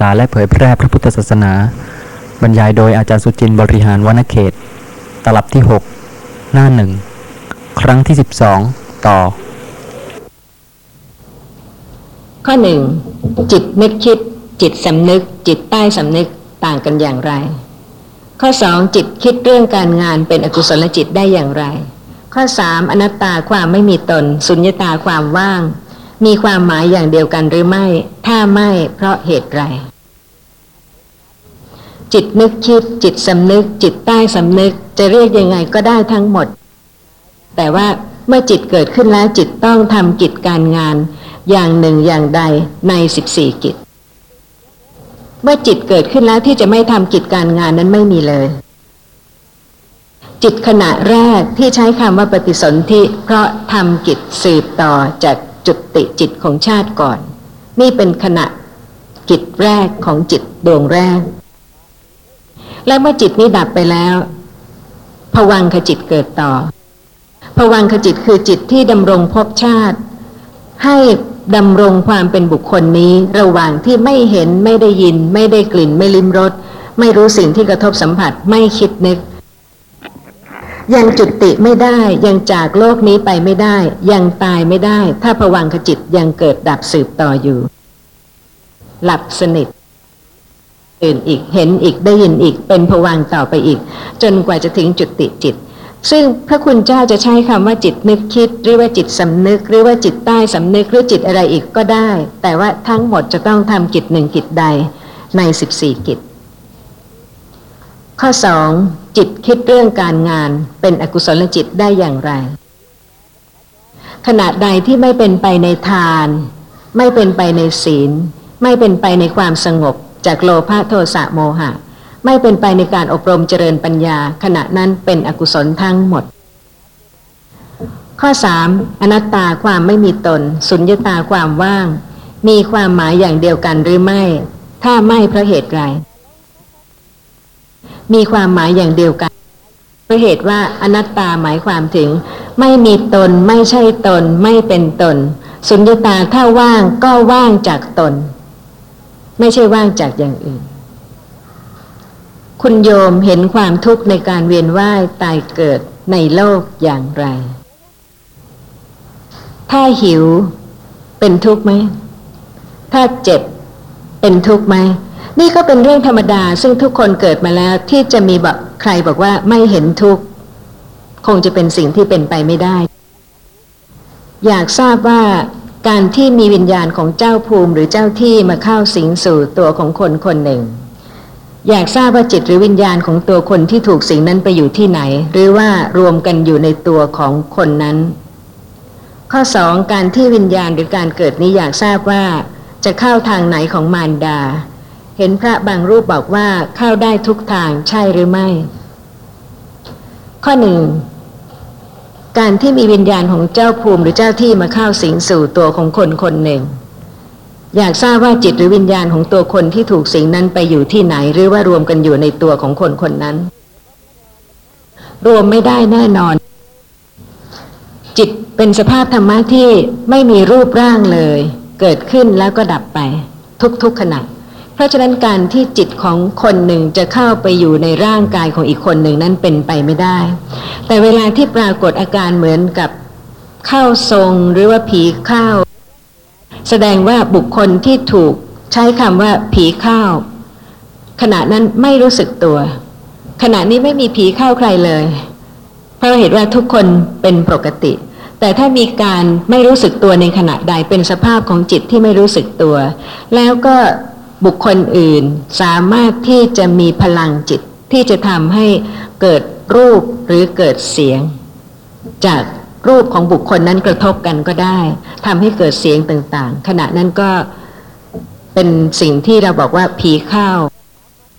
ษาและเผยแพร่พระพุทธศาสนา บรรยายโดยอาจารย์สุจินต์บริหารวนเขต ตลับที่ 6 หน้าหนึ่งครั้งที่ 12 ต่อ ข้อหนึ่งจิตนึกคิด จิตสำนึก จิตใต้สำนึกต่างกันอย่างไร ข้อสองจิตคิดเรื่องการงานเป็นอกุศลจิตได้อย่างไร ข้อสามอนัตตาความไม่มีตน สุญญตาความว่าง มีความหมายอย่างเดียวกันหรือไม่ ถ้าไม่เพราะเหตุไร จิตนึกคิด จิตสำนึก จิตใต้สำนึก จะเรียกยังไงก็ได้ทั้งหมด แต่ว่าเมื่อจิตเกิดขึ้นแล้วจิตต้องทำกิจการงานอย่างหนึ่งอย่างใดในสิบสี่กิจ เมื่อจิตเกิดขึ้นแล้วที่จะไม่ทำกิจการงานนั้นไม่มีเลย จิตขณะแรกที่ใช้คำว่าปฏิสนธิเพราะทำกิจสืบต่อจาก จุติจิตของชาติก่อน นี่เป็นขณะกิจแรกของจิตดวงแรก และเมื่อจิตนี้ดับไปแล้วผวังขจิตเกิดต่อผวังขจิตคือจิตที่ดำรงภพชาติ ให้ดำรงความเป็นบุคคลนี้ระหว่างที่ไม่เห็นไม่ได้ยิน ไม่ได้กลิ่นไม่ลิ้มรสไม่รู้สิ่งที่กระทบสัมผัสไม่คิดนึก ยังจุติไม่ได้ ยังจากโลกนี้ไปไม่ได้ ยังตายไม่ได้ ถ้าผวังขจิตยังเกิดดับสืบต่ออยู่ หลับสนิทตื่นอีกเห็นอีกได้ยินอีกเป็นผวังต่อไปอีก จนกว่าจะถึงจุติจิต ซึ่งพระคุณเจ้าจะใช้คำว่าจิตนึกคิด หรือว่าจิตสำนึก หรือว่าจิตใต้สำนึกหรือจิตอะไรอีกก็ได้ แต่ว่าทั้งหมดจะต้องทำกิจหนึ่งกิจใดในสิบสี่กิจ ข้อสองจิตคิดเรื่องการงานเป็นอกุศลจิตได้อย่างไร ขณะใดที่ไม่เป็นไปในทาน ไม่เป็นไปในศีล ไม่เป็นไปในความสงบ จากโลภะโทสะโมหะ ไม่เป็นไปในการอบรมเจริญปัญญา ขณะนั้นเป็นอกุศลทั้งหมด ข้อสามอนัตตาความไม่มีตน สุญญตาความว่าง มีความหมายอย่างเดียวกันหรือไม่ ถ้าไม่เพราะเหตุไร มีความหมายอย่างเดียวกันเพราะเหตุว่าอนัตตาหมายความถึง ไม่มีตนไม่ใช่ตน ไม่เป็นตน สุญญตาถ้าว่างก็ว่างจากตน ไม่ใช่ว่างจากอย่างอื่น คุณโยมเห็นความทุกข์ในการเวียนว่ายตายเกิดในโลกอย่างไร ถ้าหิวเป็นทุกข์ไหม ถ้าเจ็บเป็นทุกข์ไหม นี่ก็เป็นเรื่องธรรมดา ซึ่งทุกคนเกิดมาแล้วที่จะมีแบอกใครบอกว่าไม่เห็นทุกข์คงจะเป็นสิ่งที่เป็นไปไม่ได้ อยากทราบว่าการที่มีวิญญาณของเจ้าภูมิหรือเจ้าที่มาเข้าสิงสู่ตัวของคนคนหนึ่ง อยากทราบว่าจิตหรือวิญญาณของตัวคนที่ถูกสิงนั้นไปอยู่ที่ไหน หรือว่ารวมกันอยู่ในตัวของคนนั้น ข้อสองการที่วิญญาณหรือการเกิดนี้อยากทราบว่าจะเข้าทางไหนของมารดา เห็นพระบางรูปบอกว่าเข้าได้ทุกทางใช่หรือไม่ ข้อหนึ่งการที่มีวิญญาณของเจ้าภูมิหรือเจ้าที่มาเข้าสิงสู่ตัวของคนคนหนึ่ง อยากทราบว่าจิตหรือวิญญาณของตัวคนที่ถูกสิงนั้นไปอยู่ที่ไหน หรือว่ารวมกันอยู่ในตัวของคนคนนั้น รวมไม่ได้แน่นอน จิตเป็นสภาพธรรมะที่ไม่มีรูปร่างเลย เกิดขึ้นแล้วก็ดับไป ทุกๆขณะ ราะฉะนั้นการที่จิตของคนหนึ่งจะเข้าไปอยู่ในร่างกายของอีกคนหนึ่งนั้นเป็นไปไม่ได้ แต่เวลาที่ปรากฏอาการเหมือนกับเข้าทรงหรือว่าผีเข้า แสดงว่าบุคคลที่ถูกใช้คำว่าผีเข้า ขณะนั้นไม่รู้สึกตัว ขณะนี้ไม่มีผีเข้าใครเลย เพราะเหตุว่าทุกคนเป็นปกติ แต่ถ้ามีการไม่รู้สึกตัวในขณะใดเป็นสภาพของจิตที่ไม่รู้สึกตัว แล้วก็ บุคคลอื่นสามารถที่จะมีพลังจิตที่จะทำให้เกิดรูปหรือเกิดเสียง จากรูปของบุคคลนั้นกระทบกันก็ได้ทำให้เกิดเสียงต่างๆ ขณะนั้นก็เป็นสิ่งที่เราบอกว่าผีเข้า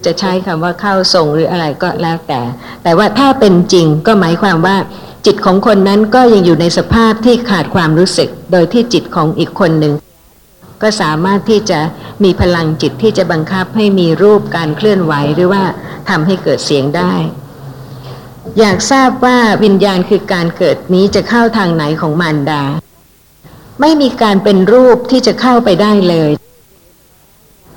จะใช้คำว่าเข้าทรงหรืออะไรก็แล้วแต่ แต่ว่าถ้าเป็นจริงก็หมายความว่า จิตของคนนั้นก็ยังอยู่ในสภาพที่ขาดความรู้สึก โดยที่จิตของอีกคนหนึ่ง ก็สามารถที่จะมีพลังจิตที่จะบังคับให้มีรูปการเคลื่อนไหวหรือว่าทำให้เกิดเสียงได้ อยากทราบว่าวิญญาณคือการเกิดนี้จะเข้าทางไหนของมารดา ไม่มีการเป็นรูปที่จะเข้าไปได้เลย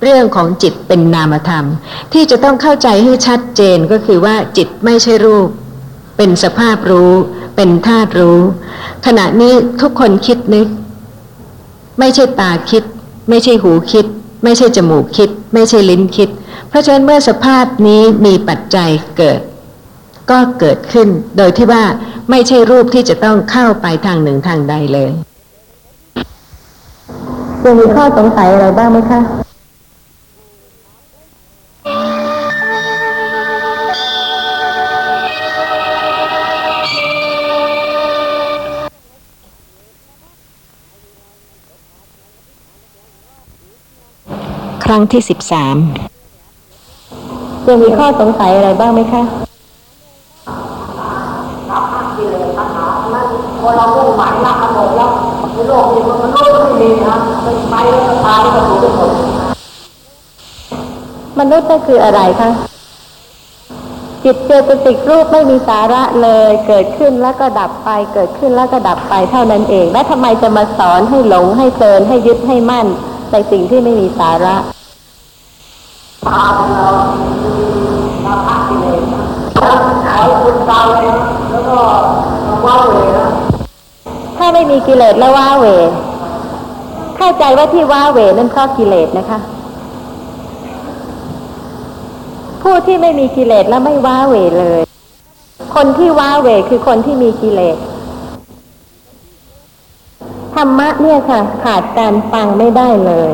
เรื่องของจิตเป็นนามธรรม ที่จะต้องเข้าใจให้ชัดเจนก็คือว่าจิตไม่ใช่รูป เป็นสภาพรู้ เป็นธาตุรู้ ขณะนี้ทุกคนคิดนึก ไม่ใช่ตาคิด ไม่ใช่หูคิด ไม่ใช่จมูกคิด ไม่ใช่ลิ้นคิด เพราะฉะนั้นเมื่อสภาพนี้มีปัจจัยเกิด ก็เกิดขึ้น โดยที่ว่าไม่ใช่รูปที่จะต้องเข้าไปทางหนึ่งทางใดเลยยังมีข้อสงสัยอะไรบ้างไหมคะ ครั้งที่สิบสามยังมีข้อสงสัยอะไรบ้างไหมคะพอเรามุ่งหมายหนักกันหมดแล้วในโลกนี้มันโลกไม่มีนะไปไปแล้วก็ตายแล้วก็ถูกไปหมดมนุษย์ก็คืออะไรคะจิตเจตสิกรูปไม่มีสาระเลยเกิดขึ้นแล้วก็ดับไป เกิดขึ้นแล้วก็ดับไปเท่านั้นเอง แล้วทำไมจะมาสอนให้หลงให้เพลินให้ยึดให้มั่นในสิ่งที่ไม่มีสาระ ตาพักกิเลสนะเอาคุณตาเลยแล้วก็ว้าเวนะถ้าไม่มีกิเลสแล้วว้าเว เข้าใจว่าที่ว้าเวนั่นเพราะกิเลสนะคะ ผู้ที่ไม่มีกิเลสแล้วไม่ว้าเวเลย คนที่ว้าเวคือคนที่มีกิเลสธรรมะเนี่ยค่ะ ขาดการฟังไม่ได้เลย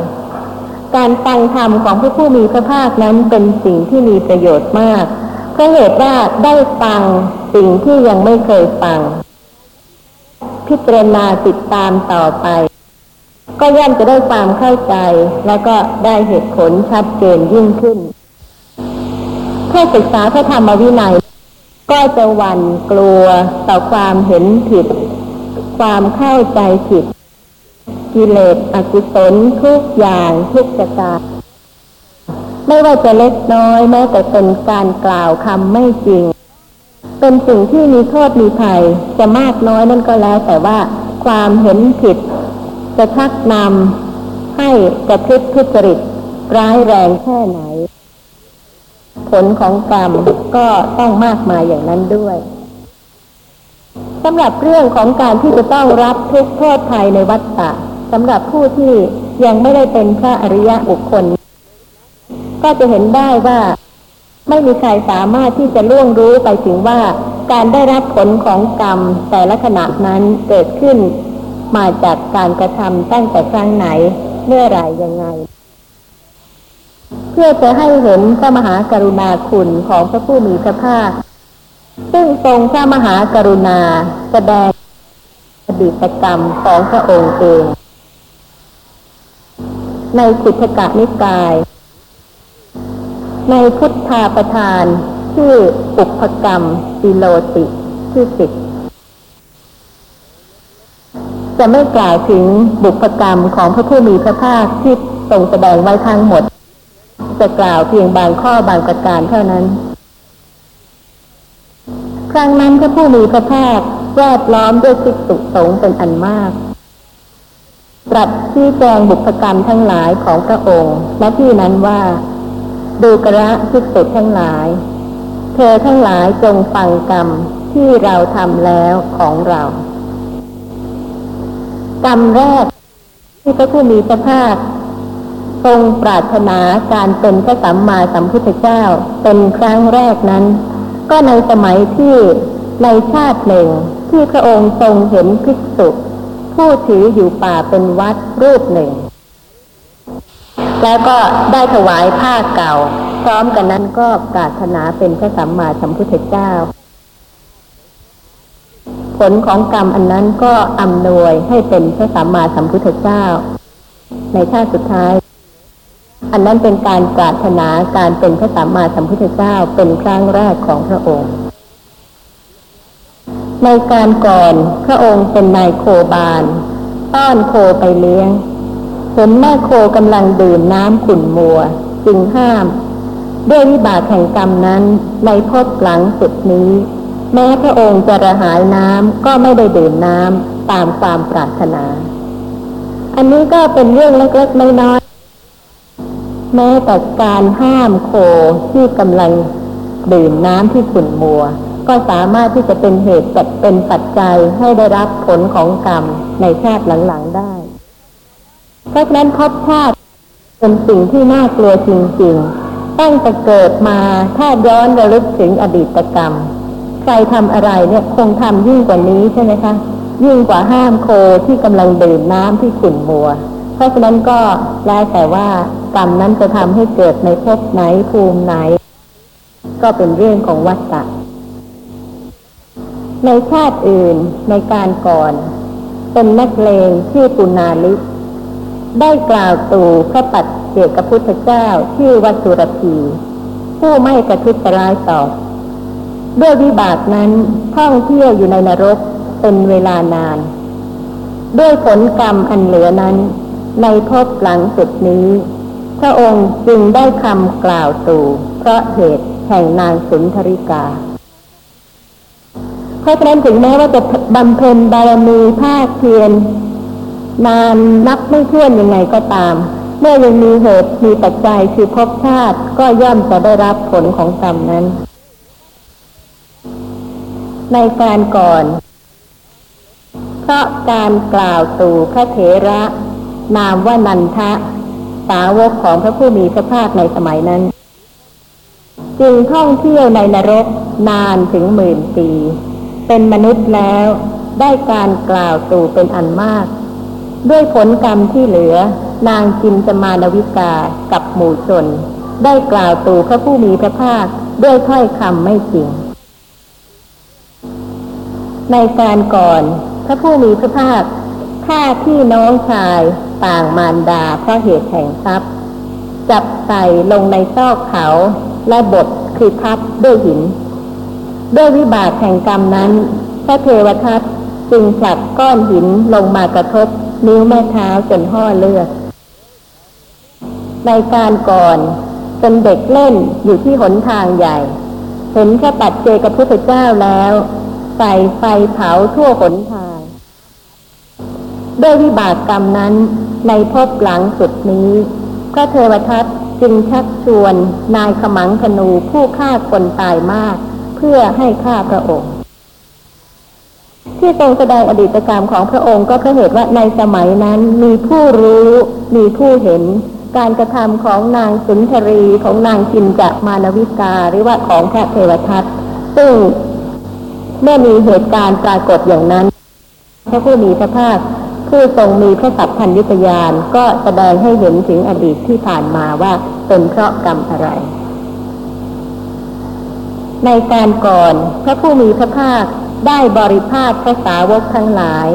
การฟังธรรมของพระผู้มีพระภาคนั้นเป็นสิ่งที่มีประโยชน์มากเพราะเหตุว่าได้ฟังสิ่งที่ยังไม่เคยฟัง พิจารณาติดตามต่อไป ก็ย่อมจะได้ความเข้าใจ แล้วก็ได้เหตุผลชัดเจนยิ่งขึ้นถ้าศึกษาพระธรรมวินัย ก็จะหวั่นกลัวต่อความเห็นผิด ความเข้าใจผิด กิเลสอกุศลทุกอย่างทุกประการไม่ว่าจะเล็กน้อยแม้แต่เป็นการกล่าวคำไม่จริง เป็นสิ่งที่มีโทษมีภัยจะมากน้อยนั่นก็แล้ว แต่ว่าความเห็นผิดจะชักนำให้กระพฤติทุจริตร้ายแรงแค่ไหน ผลของกรรมก็ต้องมากมายอย่างนั้นด้วยสำหรับเรื่องของการที่จะต้องรับทุกโทษภัยในวัฏฏะ สำหรับผู้ที่ยังไม่ได้เป็นพระอริยะบุคคล ก็จะเห็นได้ว่าไม่มีใครสามารถที่จะล่วงรู้ไปถึงว่าการได้รับผลของกรรมแต่ละขณะนั้นเกิดขึ้น มาจากการกระทำตั้งแต่ครั้งไหนเมื่อไรยังไง เพื่อจะให้เห็นพระมหากรุณาคุณของพระผู้มีพระภาค ซึ่งทรงพระมหากรุณาแสดงอดีตกรรมของพระองค์เอง ในขุทกะนิกาย ในพุทธาประธานชื่ออุปกรรมปิโลติที่อสิบจะไม่กล่าวถึงบุพกรรมของพระผู้มีพระภาคที่ทรงแสดงไว้ทั้งหมด จะกล่าวเพียงบางข้อบางประการเท่านั้น ครั้งนั้นพระผู้มีพระภาคแวดล้อมด้วยภิกษุสงเป็นอันมาก ตรัสชี้แจงบุพกรรมทั้งหลายของพระองค์ และที่นั้นว่า ดูกระภิกษุทั้งหลาย เธอทั้งหลายจงฟังกรรมที่เราทำแล้วของเรา กรรมแรกที่พระผู้มีพระภาคทรงปรารถนาการเป็นพระสัมมาสัมพุทธเจ้าเป็นครั้งแรกนั้น ก็ในสมัยที่ในชาติหนึ่งที่พระองค์ทรงเห็นภิกษุ ผู้ถืออยู่ป่าเป็นวัดรูปหนึ่ง แล้วก็ได้ถวายผ้าเก่า พร้อมกันนั้นก็ปรารถนาเป็นพระสัมมาสัมพุทธเจ้า ผลของกรรมอันนั้นก็อำนวยให้เป็นพระสัมมาสัมพุทธเจ้า ในชาติสุดท้าย อันนั้นเป็นการปรารถนาการเป็นพระสัมมาสัมพุทธเจ้าเป็นครั้งแรกของพระองค์ ในการก่อนพระองค์เป็นนายโคบาลต้อนโคไปเลี้ยงเห็นแม่โคกำลังดื่มน้ำขุ่นมัว จึงห้าม ด้วยวิบากแห่งกรรมนั้นในภพหลังสุดนี้ แม้พระองค์จะระหายน้ำก็ไม่ได้ดื่มน้ำตามความปรารถนา อันนี้ก็เป็นเรื่องเล็กๆน้อยๆแม้แต่การห้ามโคที่กำลังดื่มน้ำที่ขุ่นมัว ก็สามารถที่จะเป็นเหตุเป็นปัจจัยให้ได้รับผลของกรรมในชาติหลังๆได้ เพราะฉะนั้นภพชาติเป็นสิ่งที่น่ากลัวจริงๆ ตั้งแต่เกิดมาถ้าย้อนระลึกถึงอดีตกรรม ใครทำอะไรเนี่ยคงทำยิ่งกว่านี้ใช่ไหมคะ ยิ่งกว่าห้ามโคที่กำลังดื่มน้ำที่ขุ่นมัว เพราะฉะนั้นก็แล้วแต่ว่ากรรมนั้นจะทำให้เกิดในภพไหนภูมิไหน ก็เป็นเรื่องของวัฏฏะ ในชาติอื่นในการก่อน เป็นนักเลงชื่อปุนาลิได้กล่าวตู่พระปัจเจกพุทธเจ้าชื่อวัสุรพีผู้ไม่กระทุษร้ายตอบด้วยวิบากนั้นท่องเที่ยวอยู่ในนรกเป็นเวลานาน ด้วยผลกรรมอันเหลือนั้น ในภพหลังสุดนี้ พระองค์จึงได้คำกล่าวตู่เพราะเหตุแห่งนางสุนทริกา เพราะฉะนั้นถึงแม้ว่าจะบำเพ็ญบารมีภาคเพียรนานนับไม่ถ้วนยังไงก็ตาม เมื่อยังมีเหตุมีปัจจัยคือภพชาติก็ย่อมจะได้รับผลของกรรมนั้น ในการก่อน เพราะการกล่าวตู่พระเถระ นามว่านันทะ สาวกของพระผู้มีพระภาคในสมัยนั้น จึงท่องเที่ยวในนรกนานถึงหมื่นปี เป็นมนุษย์แล้ว ได้การกล่าวตู่เป็นอันมาก ด้วยผลกรรมที่เหลือนางจินจมานวิกากับหมู่ชน ได้กล่าวตู่พระผู้มีพระภาคด้วยถ้อยคำไม่จริง ในการก่อน พระผู้มีพระภาคฆ่าที่น้องชายต่างมารดาเพราะเหตุแห่งทรัพย์ จับใส่ลงในซอกเขาและบดคือทับด้วยหิน ด้วยวิบากแห่งกรรมนั้น พระเทวทัตจึงผลักก้อนหินลงมากระทบ นิ้วแม่เท้าจนห่อเลือด ในการก่อนเป็นเด็กเล่นอยู่ที่หนทางใหญ่ เห็นพระปัจเจกับพุทธเจ้าแล้วใส่ไฟเผาทั่วหนทาง ด้วยวิบากกรรมนั้นในภพหลังสุดนี้ พระเทวทัตจึงชักชวนนายขมังธนูผู้ฆ่าคนตายมาก พื่อให้ฆ่าพระองค์ ที่ทรงแสดงอดีตกรรมของพระองค์ก็เพราะเหตุว่าในสมัยนั้นมีผู้รู้มีผู้เห็นการกระทำของนางสุนทรีของนางจินจะมานวิกาหรือว่าของพระเทวทัตซึ่งเมื่อมีเหตุการณ์ปรากฏอย่างนั้น พระผู้มีพระภาคผู้ทรงมีพระสัพพัญญุตญาณก็แสดงให้เห็นถึงอดีตที่ผ่านมาว่าเป็นเพราะกรรมอะไร ในการก่อนพระผู้มีพระภาคได้บริภาคพระสาวกทั้งหลาย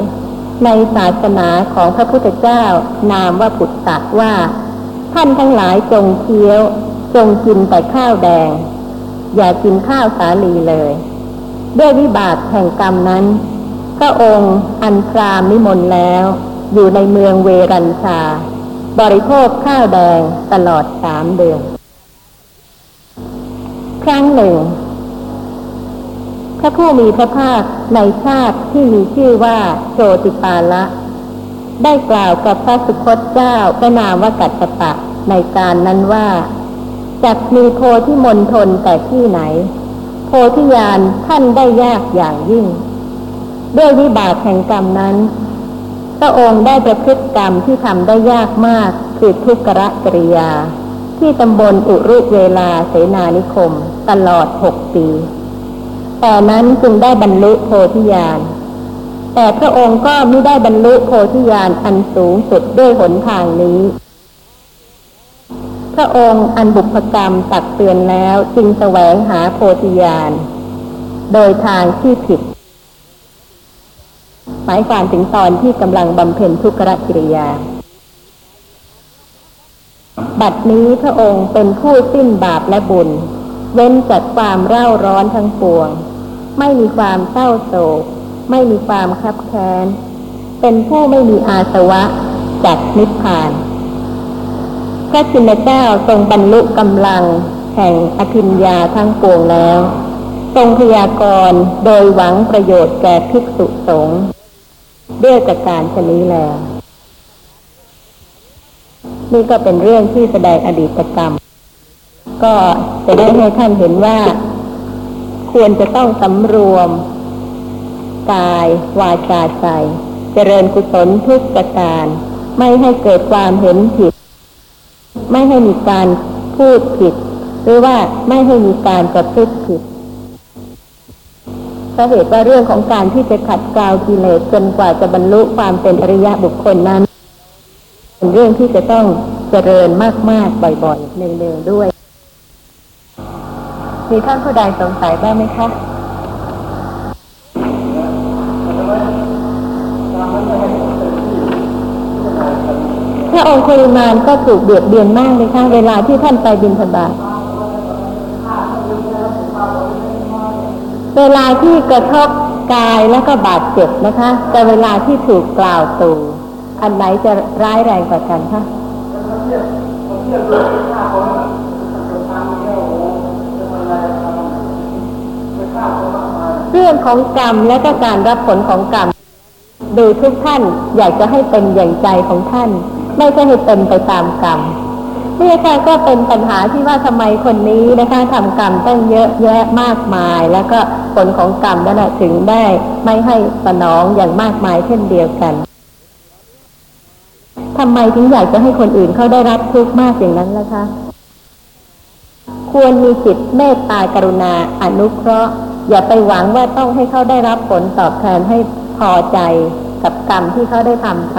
ในศาสนาของพระพุทธเจ้านามว่าพุทธะว่า ท่านทั้งหลายจงเคี้ยว จงกินแต่ข้าวแดง อย่ากินข้าวสาลีเลย ด้วยวิบากแห่งกรรมนั้น พระองค์อันพรามนิมนต์แล้ว อยู่ในเมืองเวรัญชา บริโภคข้าวแดงตลอดสามเดือนครั้งหนึ่ง พระผู้มีพระภาคในชาติที่มีชื่อว่าโชติปาละ ได้กล่าวกับพระสุคตเจ้าพระนามว่ากัตตปะในการนั้นว่าจักมีโพธิมณฑลแต่ที่ไหน โพธิญาณท่านได้ยากอย่างยิ่ง ด้วยวิบากแห่งกรรมนั้นพระองค์ได้ประพฤติกรรมที่ทำได้ยากมากคือทุกขะกริยา ที่ตำบลอุรุเวลาเสนานิคม ตลอดหกปี แต่นั้นจึงได้บรรลุโพธิญาณ แต่พระองค์ก็ไม่ได้บรรลุโพธิญาณอันสูงสุดด้วยหนทางนี้ พระองค์อันบุพกรรมตักเตือนแล้วจึงแสวงหาโพธิญาณ โดยทางที่ผิด หมายความถึงตอนที่กำลังบำเพ็ญทุกขกิริยา บัดนี้พระองค์เป็นผู้สิ้นบาปและบุญ เว้นจากความเร่าร้อนทั้งปวง ไม่มีความเศร้าโศก ไม่มีความคับแค้น เป็นผู้ไม่มีอาสวะจากนิพพาน พระชินเจ้าทรงบรรลุกำลัง แห่งอภิญญาทั้งปวงแล้ว ทรงพยากรณ์โดยหวังประโยชน์แก่ภิกษุสงฆ์ด้วยประการชนี้แล้ว นี่ก็เป็นเรื่องที่แสดงอดีตกรรม ก็จะได้ให้ท่านเห็นว่า ควรจะต้องสำรวมกาย วาจาใจ เจริญกุศลทุกประการ ไม่ให้เกิดความเห็นผิด ไม่ให้มีการพูดผิด หรือว่าไม่ให้มีการประพฤติผิดเพราะเหตุว่าเรื่องของการที่จะขัดเกลากิเลสจนกว่าจะบรรลุความเป็นอริยะบุคคลนั้นเป็นเรื่องที่จะต้องเจริญมากๆบ่อยๆเนืองๆด้วย มีท่านผู้ใดสงสัยบ้างไหมคะพระองค์คุริมานก็ถูกเบียดเบียนมากเลยค่ะเวลาที่ท่านไปบินทบาทเวลาที่กระทบกายแล้วก็บาดเจ็บนะคะ แต่เวลาที่ถูกกล่าวตูอันไหนจะร้ายแรงกว่ากันคะ เรื่องของกรรมและก็การรับผลของกรรมโดูทุกท่านอยากจะให้เป็นอย่างใจของท่าน ไม่ใช่ให้เป็นไปตามกรรมนี่ค่ะก็เป็นปัญหาที่ว่าทำไมคนนี้นะคะทำกรรมตั้งเยอะแยะมากมาย แล้วก็ผลของกรรมนั่นนะถึงได้ไม่ให้สนองอย่างมากมายเช่นเดียวกันทำไมถึงอยากจะให้คนอื่นเขาได้รับทุกข์มากอย่างนั้นล่ะคะ ควรมีจิตเมตตากรุณาอนุเคราะห์ อย่าไปหวังว่าต้องให้เขาได้รับผลตอบแทนให้พอใจกับกรรมที่เขาได้ทำไป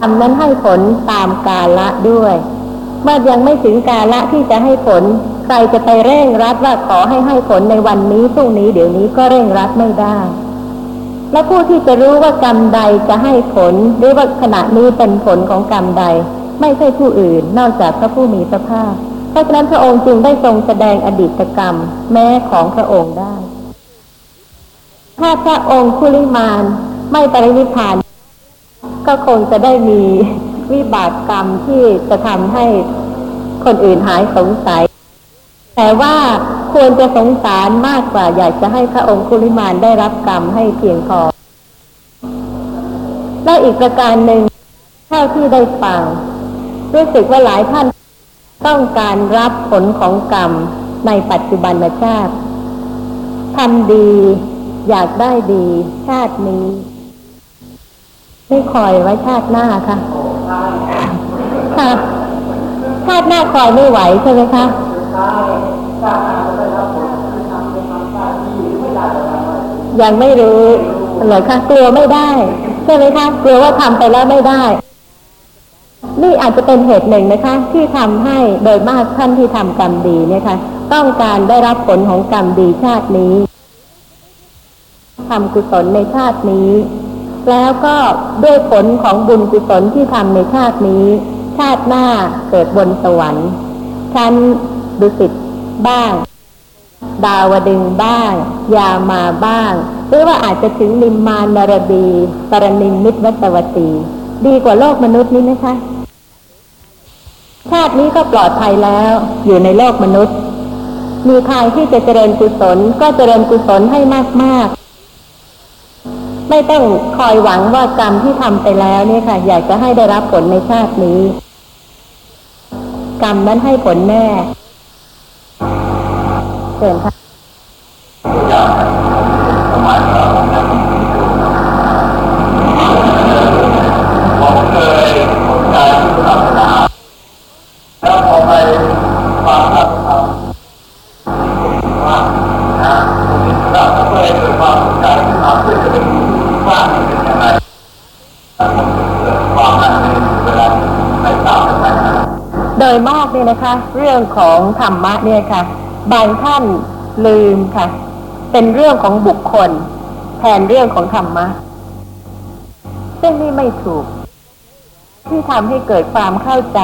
ทำนั้นให้ผลตามกาละด้วยเมื่อยังไม่ถึงกาละที่จะให้ผล ใครจะไปเร่งรัดว่าขอให้ให้ผลในวันนี้พรุ่งนี้เดี๋ยวนี้ก็เร่งรัดไม่ได้ และผู้ที่จะรู้ว่ากรรมใดจะให้ผล หรือว่าขณะนี้เป็นผลของกรรมใด ไม่ใช่ผู้อื่น นอกจากพระผู้มีพระภาคเพราะฉะนั้นพระองค์จึงได้ทรงแสดงอดีตกรรม แม้ของพระองค์ได้ ถ้าพระองค์คุลิมานไม่ปรินิพาน ก็คงจะได้มีวิบากกรรมที่จะทำให้คนอื่นหายสงสัย แต่ว่า ควรจะสงสารมากกว่าอยากจะให้พระองค์คุลิมานได้รับกรรมให้เพียงพอ และอีกประการหนึ่งเท่าที่ได้ฟังรู้สึกว่าหลายท่านต้องการรับผลของกรรมในปัจจุบันชาติทำดี อยากได้ดีชาตินี้ ไม่คอยไว้ชาติหน้าค่ะค่ะชาติหน้าคอยไม่ไหวใช่ไหมคะ ยังไม่รู้เหรอคะกลัวไม่ได้ใช่ไหมคะกลัวว่าทำไปแล้วไม่ได้ นี่อาจจะเป็นเหตุหนึ่งนะคะ ที่ทำให้โดยมากท่านที่ทำกรรมดีเนี่ยค่ะ ต้องการได้รับผลของกรรมดีชาตินี้ทำกุศลในชาตินี้ แล้วก็ด้วยผลของบุญกุศลที่ทำในชาตินี้ ชาติหน้าเกิดบนสวรรค์ชั้นดุสิตบ้าง ดาวดึงบ้าง ยามาบ้าง หรือว่าอาจจะถึงนิมมานนารดีปรนิมมิตวัตวตี ดีกว่าโลกมนุษย์นี้นะคะ ชาตินี้ก็ปลอดภัยแล้วอยู่ในโลกมนุษย์ มีทางที่จะเจริญกุศลก็เจริญกุศลให้มากๆไม่ต้องคอยหวังว่ากรรมที่ทำไปแล้วเนี่ยค่ะ อยากจะให้ได้รับผลในชาตินี้ กรรมนั้นให้ผลแน่ ชิญค่ะโดยมากเนี่ยนะคะ เรื่องของธรรมะเนี่ยค่ะ บางท่านลืมค่ะ เป็นเรื่องของบุคคล แทนเรื่องของธรรมะ ซึ่งนี่ไม่ถูก ที่ทำให้เกิดความเข้าใจ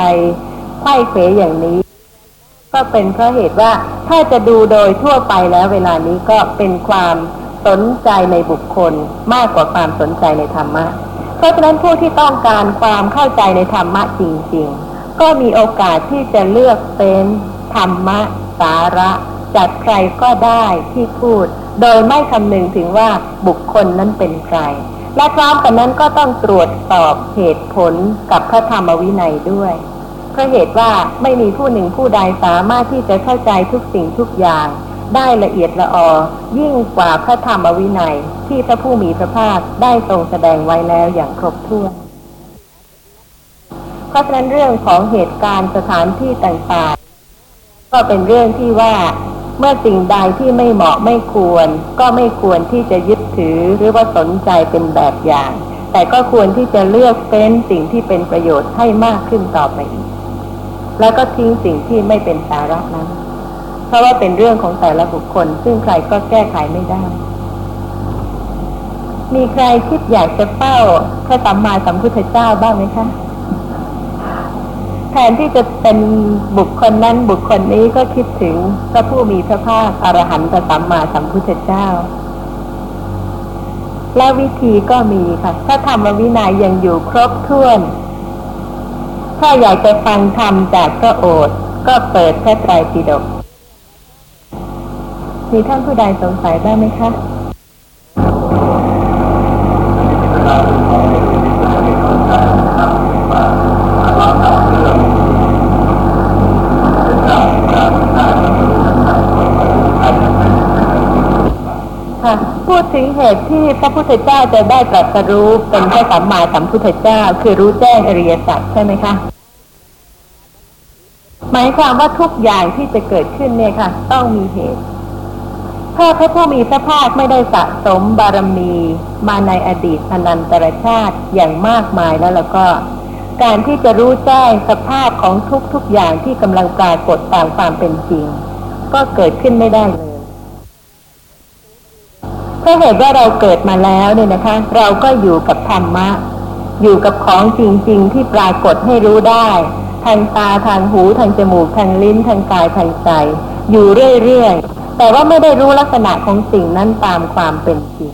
ไข้เขวอย่างนี้ ก็เป็นเพราะเหตุว่าถ้าจะดูโดยทั่วไปแล้วเวลานี้ก็เป็นความสนใจในบุคคลมากกว่าความสนใจในธรรมะ เพราะฉะนั้นผู้ที่ต้องการความเข้าใจในธรรมะจริง ๆ ก็มีโอกาสที่จะเลือกเป็นธรรมะ สาระจากใครก็ได้ที่พูด โดยไม่คำนึงถึงว่าบุคคลนั้นเป็นใคร และพร้อมกันนั้นก็ต้องตรวจสอบเหตุผลกับพระธรรมวินัยด้วยเพราะเหตุว่าไม่มีผู้หนึ่งผู้ใดสามารถที่จะเข้าใจทุกสิ่งทุกอย่าง ได้ละเอียดละออ ยิ่งกว่าพระธรรมวินัย ที่พระผู้มีพระภาคได้ทรงแสดงไว้แล้วอย่างครบถ้วนเพราะฉะนั้นเรื่องของเหตุการณ์สถานที่ต่างๆ ก็เป็นเรื่องที่ว่า เมื่อสิ่งใดที่ไม่เหมาะไม่ควร ก็ไม่ควรที่จะยึดถือหรือว่าสนใจเป็นแบบอย่าง แต่ก็ควรที่จะเลือกเฟ้นสิ่งที่เป็นประโยชน์ให้มากขึ้นต่อไปอีก แล้วก็ทิ้งสิ่งที่ไม่เป็นสาระนั้น เพราะว่าเป็นเรื่องของแต่ละบุคคล ซึ่งใครก็แก้ไขไม่ได้มีใครคิดอยากจะเฝ้าพระสัมมาสัมพุทธเจ้าบ้างไหมคะ แทนที่จะเป็นบุคคลนั้นบุคคลนี้ก็คิดถึงพระผู้มีพระภาคอรหันตสัมมาสัมพุทธเจ้า และวิธีก็มีค่ะ ถ้าธรรมวินัยยังอยู่ครบถ้วน ถ้าอยากจะฟังธรรมจากพระโอษฐ์ก็เปิดพระไตรปิฎกมีท่านผู้ใดสงสัยบ้างไหมคะค่ะ ถึงเหตุที่พระพุทธเจ้าจะได้ตรัสรู้เป็นพระสัมมาสัมพุทธเจ้า คือรู้แจ้งอริยสัจใช่ไหมคะหมายความว่าทุกอย่างที่จะเกิดขึ้นเนี่ยค่ะ ต้องมีเหตุถ้าพระผู้มีพระภาคไม่ได้สะสมบารมีมาในอดีตอนันตรชาติอย่างมากมายแล้วแล้วก็ การที่จะรู้แจ้งสภาพของทุกๆอย่างที่กำลังปรากฏตามความเป็นจริง ก็เกิดขึ้นไม่ได้เลย เหตุว่าเราเกิดมาแล้วเนี่ยนะคะ เราก็อยู่กับธรรมะ อยู่กับของจริง ๆ ที่ปรากฏให้รู้ได้ทางตาทางหูทางจมูกทางลิ้นทางกายทางใจ อยู่เรื่อยๆแต่ว่าไม่ได้รู้ลักษณะของสิ่งนั้นตามความเป็นจริง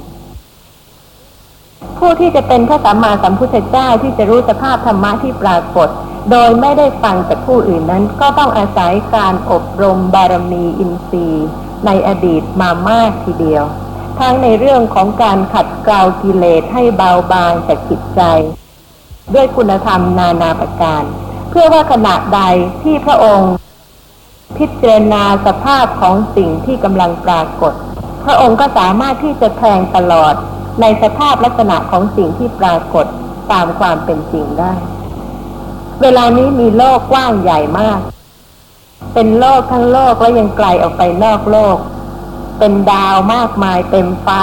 ผู้ที่จะเป็นพระสัมมาสัมพุทธเจ้าที่จะรู้สภาพธรรมะที่ปรากฏ โดยไม่ได้ฟังจากผู้อื่นนั้น ก็ต้องอาศัยการอบรมบารมีอินทรีย์ ในอดีตมามากทีเดียว ทั้งในเรื่องของการขัดเกลากิเลสให้เบาบางจากจิตใจ ด้วยคุณธรรมนานาประการ เพื่อว่าขณะใดที่พระองค์ พิจารณาสภาพของสิ่งที่กำลังปรากฏ พระองค์ก็สามารถที่จะแทงตลอดในสภาพลักษณะของสิ่งที่ปรากฏตามความเป็นจริงได้ เวลานี้มีโลกกว้างใหญ่มาก เป็นโลกทั้งโลกและยังไกลออกไปนอกโลก เป็นดาวมากมายเต็มฟ้า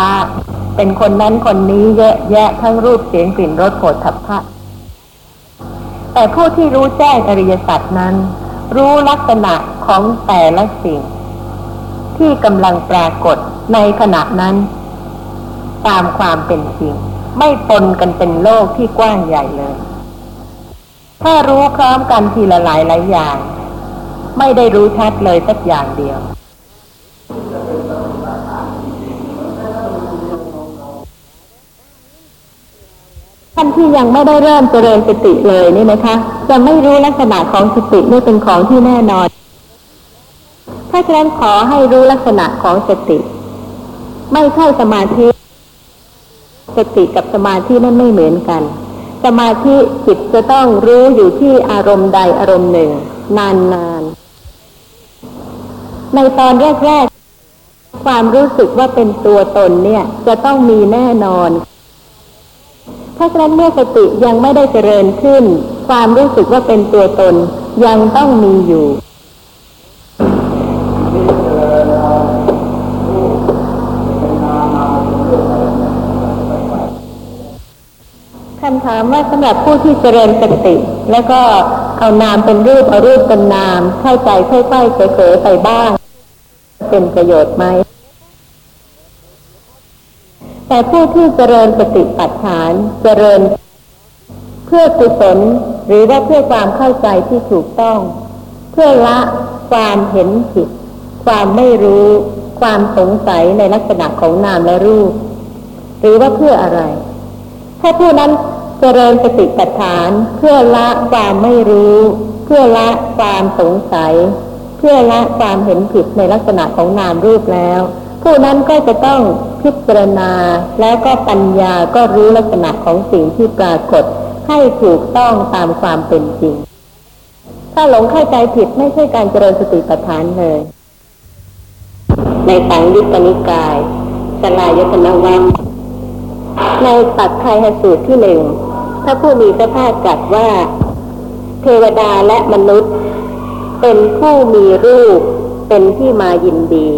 เป็นคนนั้นคนนี้เยอะแยะทั้งรูปเสียงกลิ่นรสโผฏฐัพพะแต่ผู้ที่รู้แจ้งอริยสัจนั้น รู้ลักษณะของแต่ละสิ่ง ที่กำลังปรากฏในขณะนั้น ตามความเป็นจริง ไม่ปนกันเป็นโลกที่กว้างใหญ่เลย ถ้ารู้พร้อมกันทีละหลายหลายอย่าง ไม่ได้รู้ชัดเลยสักอย่างเดียว ท่านที่ยังไม่ได้เริ่มเจริญสติเลยนี่นะคะ จะไม่รู้ลักษณะของสตินี่เป็นของที่แน่นอนถ้าฉะนั้นขอให้รู้ลักษณะของสติ ไม่ใช่สมาธิ สติกับสมาธินั้นไม่เหมือนกัน สมาธิจิตจะต้องรู้อยู่ที่อารมณ์ใดอารมณ์หนึ่ง นานๆในตอนแรกๆความรู้สึกว่าเป็นตัวตนเนี่ย จะต้องมีแน่นอน เพราะฉะนั้นเมื่อสติยังไม่ได้เจริญขึ้น ความรู้สึกว่าเป็นตัวตนยังต้องมีอยู่คำถามว่าสำหรับผู้ที่เจริญสติ แล้วก็เอานามเป็นรูปเอารูปเป็นนาม เข้าใจค่อยๆเผลอๆไปบ้าง เป็นประโยชน์ไหม แต่ผู้ที่เจริญสติปัฏฐานเจริญ เพื่อกุศลหรือว่าเพื่อความเข้าใจที่ถูกต้อง เพื่อละความเห็นผิด ความไม่รู้ ความสงสัยในลักษณะของนามและรูป หรือว่าเพื่ออะไร ถ้าผู้นั้นเจริญสติปัฏฐาน เพื่อละความไม่รู้ เพื่อละความสงสัย เพื่อละความเห็นผิดในลักษณะของนามรูปแล้ว ผู้นั้นก็จะต้องพิจารณาแล้วก็ปัญญาก็รู้ลักษณะของสิ่งที่ปรากฏให้ถูกต้องตามความเป็นจริง ถ้าหลงเข้าใจผิดไม่ใช่การเจริญสติปัฏฐานเลย ในสังยุตตนิกายสลายตนวังในตัดไทยสูตรที่หนึ่งถ้าผู้มีสภาพจัดว่า เทวดาและมนุษย์ เป็นผู้มีรูปเป็นที่มายินดี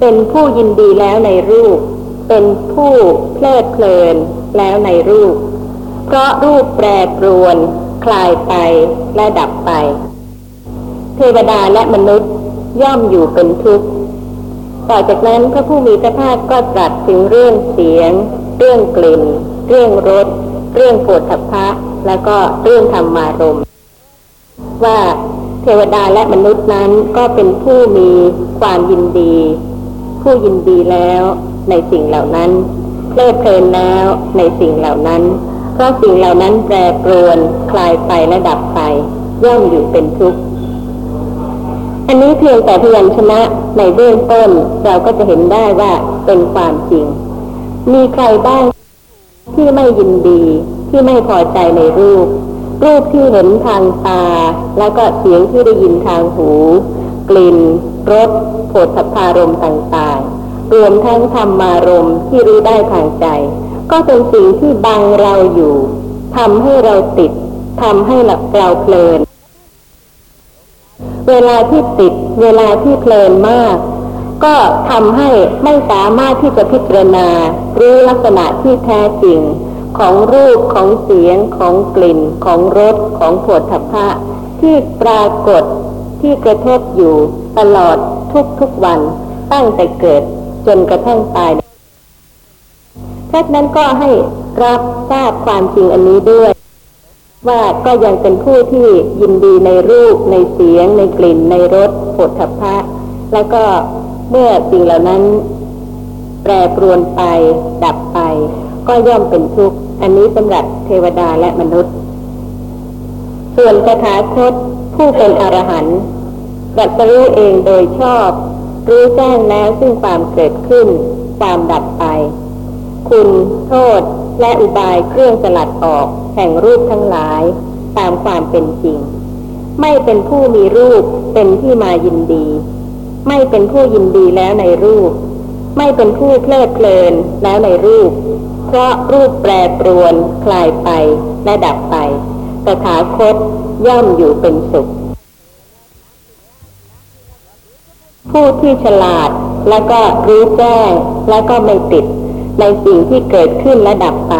เป็นผู้ยินดีแล้วในรูป เป็นผู้เพลิดเพลินแล้วในรูป เพราะรูปแปรปรวน คลายไปและดับไป เทวดาและมนุษย์ย่อมอยู่เป็นทุกข์ ต่อจากนั้นพระผู้มีพระภาคก็ตรัสถึงเรื่องเสียง เรื่องกลิ่น เรื่องรส เรื่องโผฏฐัพพะ แล้วก็เรื่องธรรมารมว่าเทวดาและมนุษย์นั้นก็เป็นผู้มีความยินดี ผู้ยินดีแล้วในสิ่งเหล่านั้นเพลิดเพลินแล้วในสิ่งเหล่านั้น เพราะสิ่งเหล่านั้นแปรปรวนคลายไปและดับไป ย่อมอยู่เป็นทุกข์อันนี้เพียงแต่พยัญชนะในเบื้องต้นเราก็จะเห็นได้ว่าเป็นความจริง มีใครบ้างที่ไม่ยินดีที่ไม่พอใจในรูป รูปที่เห็นทางตา แล้วก็เสียงที่ได้ยินทางหู กลิ่นรสโผฏฐัพพารมณ์ต่างๆ รวมทั้งธรรมารมณ์ที่รู้ได้ทางใจ ก็เป็นสิ่งที่บังเราอยู่ทำให้เราติดทำให้หลับเราเพลิน เวลาที่ติด เวลาที่เพลินมาก ก็ทำให้ไม่สามารถที่จะพิจารณารู้ลักษณะที่แท้จริง ของรูปของเสียงของกลิ่น ของรสของผดฐพะที่ปรากฏ ที่กระทบอยู่ตลอดทุกๆวัน ตั้งแต่เกิดจนกระทั่งตายแค่นั้นก็ให้รับทราบความจริงอันนี้ด้วย ว่าก็ยังเป็นผู้ที่ยินดีในรูป ในเสียง ในกลิ่น ในรสผดฐพะ แล้วก็เมื่อสิ่งเหล่านั้น แปรปรวนไป ดับไป ก็ย่อมเป็นทุกข์ อันนี้สำหรับเทวดาและมนุษย์ ส่วนคาถาคต ผู้เป็นอรหันต์ตรัสรู้เองโดยชอบ รู้แจ้งแล้วซึ่งความเกิดขึ้น ความดับไป คุณโทษและอุบายเครื่องสลัดออก แห่งรูปทั้งหลาย ตามความเป็นจริง ไม่เป็นผู้มีรูปเป็นที่มายินดี ไม่เป็นผู้ยินดีแล้วในรูป ไม่เป็นผู้เพลิดเพลินแล้วในรูป เพราะรูปแปรปรวนคลายไปและดับไป ตถาคตย่อมอยู่เป็นสุข ผู้ที่ฉลาดแล้วก็รู้แจ้งแล้วก็ไม่ติด ในสิ่งที่เกิดขึ้นและดับไป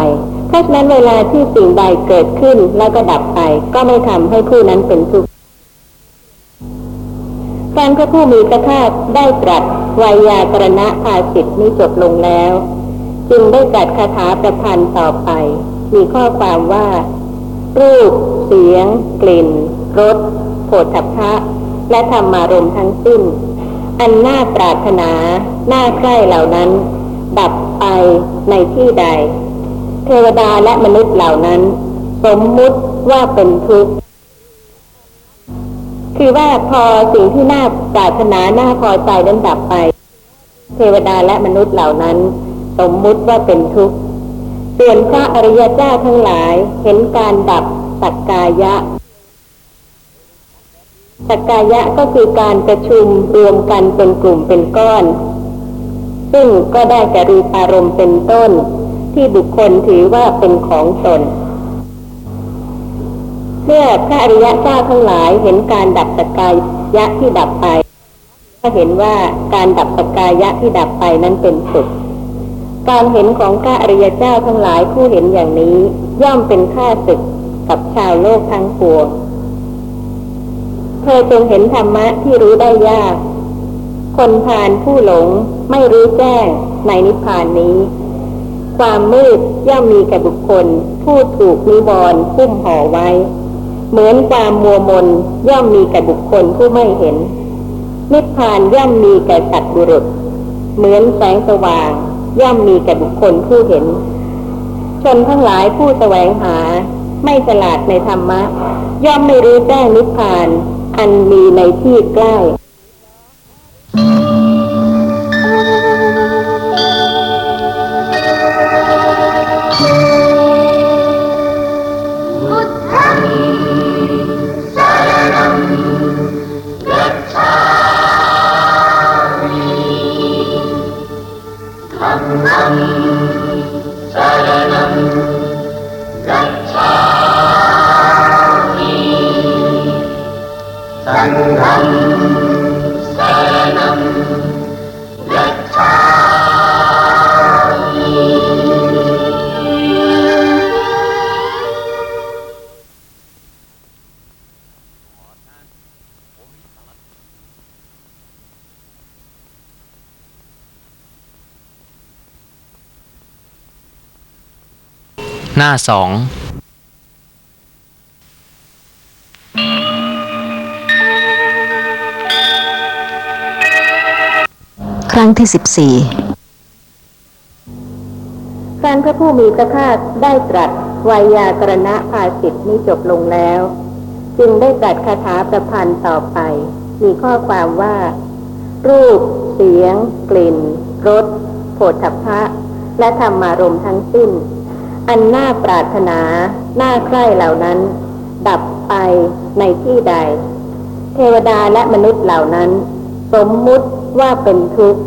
เพราะฉะนั้นเวลาที่สิ่งใดเกิดขึ้นแล้วก็ดับไป ก็ไม่ทำให้ผู้นั้นเป็นทุกข์การพระผู้มีพระภาคได้ตรัสวายากรณะภาสิทธินี้จบลงแล้ว จึงได้จัดคาถาประพันธ์ต่อไป มีข้อความว่า รูป เสียง กลิ่น รสโผฏฐัพพะ และธรรมารมณ์ทั้งสิ้น อันน่าปรารถนา น่าใคร่เหล่านั้น ดับไปในที่ใด เทวดาและมนุษย์เหล่านั้น สมมุติว่าเป็นทุกข์ คือว่าพอสิ่งที่น่าปรารถนา น่าพอใจนั้นดับไป เทวดาและมนุษย์เหล่านั้น สมมุติว่าเป็นทุกข์ ส่วนพระอริยเจ้าทั้งหลายเห็นการดับสักกายะสักกายะก็คือการประชุมรวมกันเป็นกลุ่มเป็นก้อน ซึ่งก็ได้แก่รูปารมณ์เป็นต้น ที่บุคคลถือว่าเป็นของตนเมื่อพระอริยเจ้าทั้งหลายเห็นการดับสกกายะที่ดับไป ก็เห็นว่าการดับสกกายะที่ดับไปนั้นเป็นสุข การเห็นของพระอริยเจ้าทั้งหลายผู้เห็นอย่างนี้ ย่อมเป็นค่าศึกกับชาวโลกทั้งปวงเธอจงเห็นธรรมะที่รู้ได้ยาก คนพานผู้หลงไม่รู้แจ้งในนิพพานนี้ ความมืดย่อมมีแก่บุคคล ผู้ถูกนิวรณ์คุ้มห่อไว้ เหมือนความมัวมนย่อมมีแก่บุคคลผู้ไม่เห็น นิพพานย่อมมีแก่สัตว์บุรุษ เหมือนแสงสว่าง ย่อมมีแก่บุคคลผู้เห็น ชนทั้งหลายผู้แสวงหา ไม่ฉลาดในธรรมะ ย่อมไม่รู้แจ้งนิพพาน อันมีในที่ใกล้ หน้าสองครั้งที่สิบสี่ครั้นพระผู้มีพระภาคได้ตรัสวายากรณะภาสิทธินี้จบลงแล้ว จึงได้ตรัสคาถาประพันธ์ต่อไป มีข้อความว่า รูป เสียง กลิ่นรสโผฏฐัพพะ และธรรมารมณ์ทั้งสิ้น อันน่าปรารถนา น่าใคร่เหล่านั้น ดับไปในที่ใด เทวดาและมนุษย์เหล่านั้น สมมุติว่าเป็นทุกข์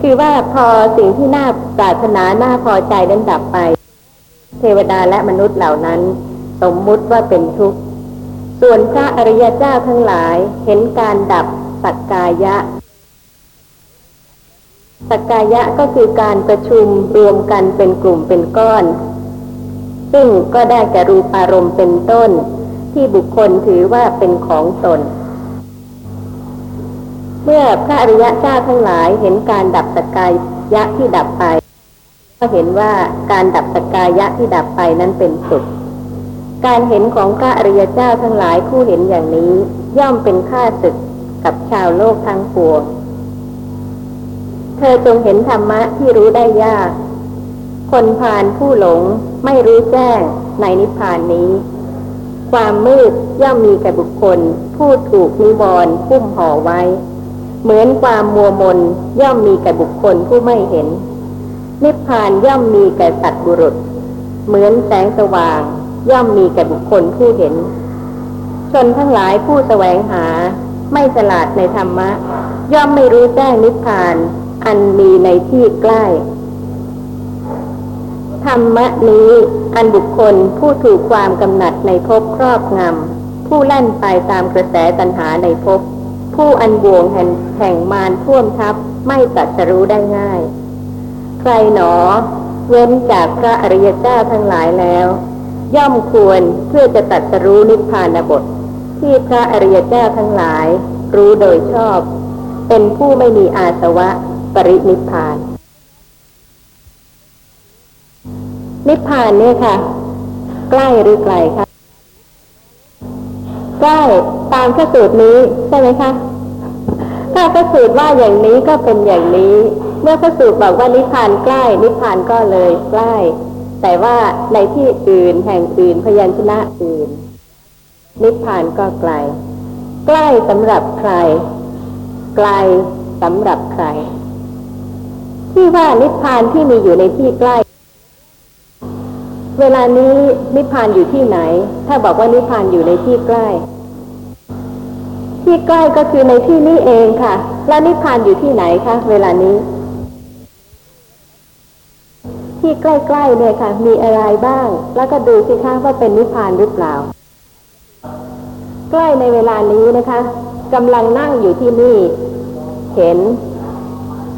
คือว่าพอสิ่งที่น่าปรารถนาน่าพอใจนั้นดับไป เทวดาและมนุษย์เหล่านั้น สมมุติว่าเป็นทุกข์ ส่วนพระอริยเจ้าทั้งหลายเห็นการดับสักกายะ สักกายะก็คือการประชุมรวมกันเป็นกลุ่มเป็นก้อน ซึ่งก็ได้แก่รูปารมณ์เป็นต้น ที่บุคคลถือว่าเป็นของตน เมื่อพระอริยะเจ้าทั้งหลายเห็นการดับสกกายะที่ดับไป ก็เห็นว่าการดับสกกายะที่ดับไปนั้นเป็นสุข การเห็นของพระอริยเจ้าทั้งหลายผู้เห็นอย่างนี้ ย่อมเป็นค่าศึกกับชาวโลกทั้งปวง อจงเห็นธรรมะที่รู้ได้ยาก คนพาลผู้หลงไม่รู้แจ้งในนิพพานนี้ ความมืดย่อมมีแก่บุคคล ผู้ถูกนิวรณ์พุ่มห่อไว้ เหมือนความมัวมนย่อมมีแก่บุคคลผู้ไม่เห็น นิพพานย่อมมีแก่สัตว์บุรุษ เหมือนแสงสว่าง ย่อมมีแก่บุคคลผู้เห็น ชนทั้งหลายผู้แสวงหาไม่ฉลาดในธรรมะ ย่อมไม่รู้แจ้งนิพพาน อันมีในที่ใกล้ ธรรมะนี้อันบุคคลผู้ถูกความกำหนัดในภพครอบงำ ผู้แล่นไปตามกระแสตัณหาในภพ ผู้อันบ่วงแห่งแห่งมารท่วมทับไม่ตัดสรู้ได้ง่าย ใครหนอ เว้นจากพระอริยเจ้าทั้งหลายแล้ว ย่อมควรเพื่อจะตัดสรู้นิพพานบท ที่พระอริยเจ้าทั้งหลาย รู้โดยชอบ เป็นผู้ไม่มีอาสวะ ปรินิพพาน นิพพานเนี่ยค่ะ ใกล้หรือไกลคะใกล้ตามพระสูตรนี้ใช่ไหมคะถ้าพระสูตรว่าอย่างนี้ก็เป็นอย่างนี้ เมื่อพระสูตรบอกว่านิพพานใกล้ นิพพานก็เลยใกล้ แต่ว่าในที่อื่นแห่งอื่นพยัญชนะอื่น นิพพานก็ไกล ใกล้สำหรับใคร ไกลสำหรับใคร ที่ว่านิพพานที่มีอยู่ในที่ใกล้ เวลานี้นิพพานอยู่ที่ไหน ถ้าบอกว่านิพพานอยู่ในที่ใกล้ ที่ใกล้ก็คือในที่นี้เองค่ะ แล้วนิพพานอยู่ที่ไหนคะเวลานี้ ที่ใกล้ๆเนี่ยค่ะ มีอะไรบ้าง แล้วก็ดูสิคะว่าเป็นนิพพานหรือเปล่า ใกล้ในเวลานี้นะคะกำลังนั่งอยู่ที่นี่ เห็น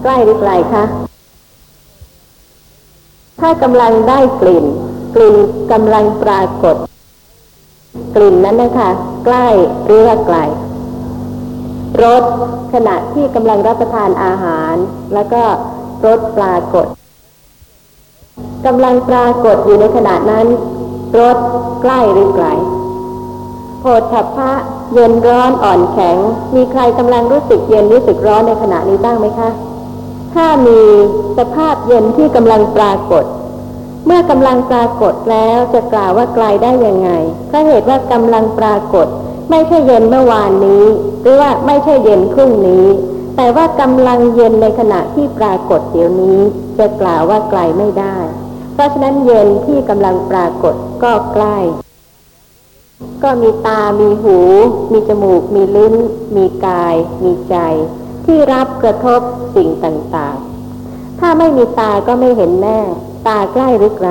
ใกล้หรือไกลคะ ถ้ากำลังได้กลิ่น กลิ่นกำลังปรากฏ กลิ่นนั้นนะคะใกล้หรือว่าไกลรสขณะที่กำลังรับประทานอาหาร แล้วก็รสปรากฏกำลังปรากฏอยู่ในขณะนั้นรสใกล้หรือไกลโผฏฐัพพะเย็นร้อนอ่อนแข็ง มีใครกำลังรู้สึกเย็นรู้สึกร้อนในขณะนี้บ้างไหมคะ ถ้ามีสภาพเย็นที่กำลังปรากฏ เมื่อกำลังปรากฏแล้วจะกล่าวว่าไกลได้ยังไงเพราะเหตุว่ากำลังปรากฏ ไม่ใช่เย็นเมื่อวานนี้ หรือว่าไม่ใช่เย็นพรุ่งนี้ แต่ว่ากำลังเย็นในขณะที่ปรากฏเดี๋ยวนี้จะกล่าวว่าไกลไม่ได้ เพราะฉะนั้นเย็นที่กำลังปรากฏก็ใกล้ก็มีตา มีหู มีจมูก มีลิ้น มีกาย มีใจ ที่รับกระทบสิ่งต่างๆ ถ้าไม่มีตาก็ไม่เห็นแน่ตาใกล้หรือไกล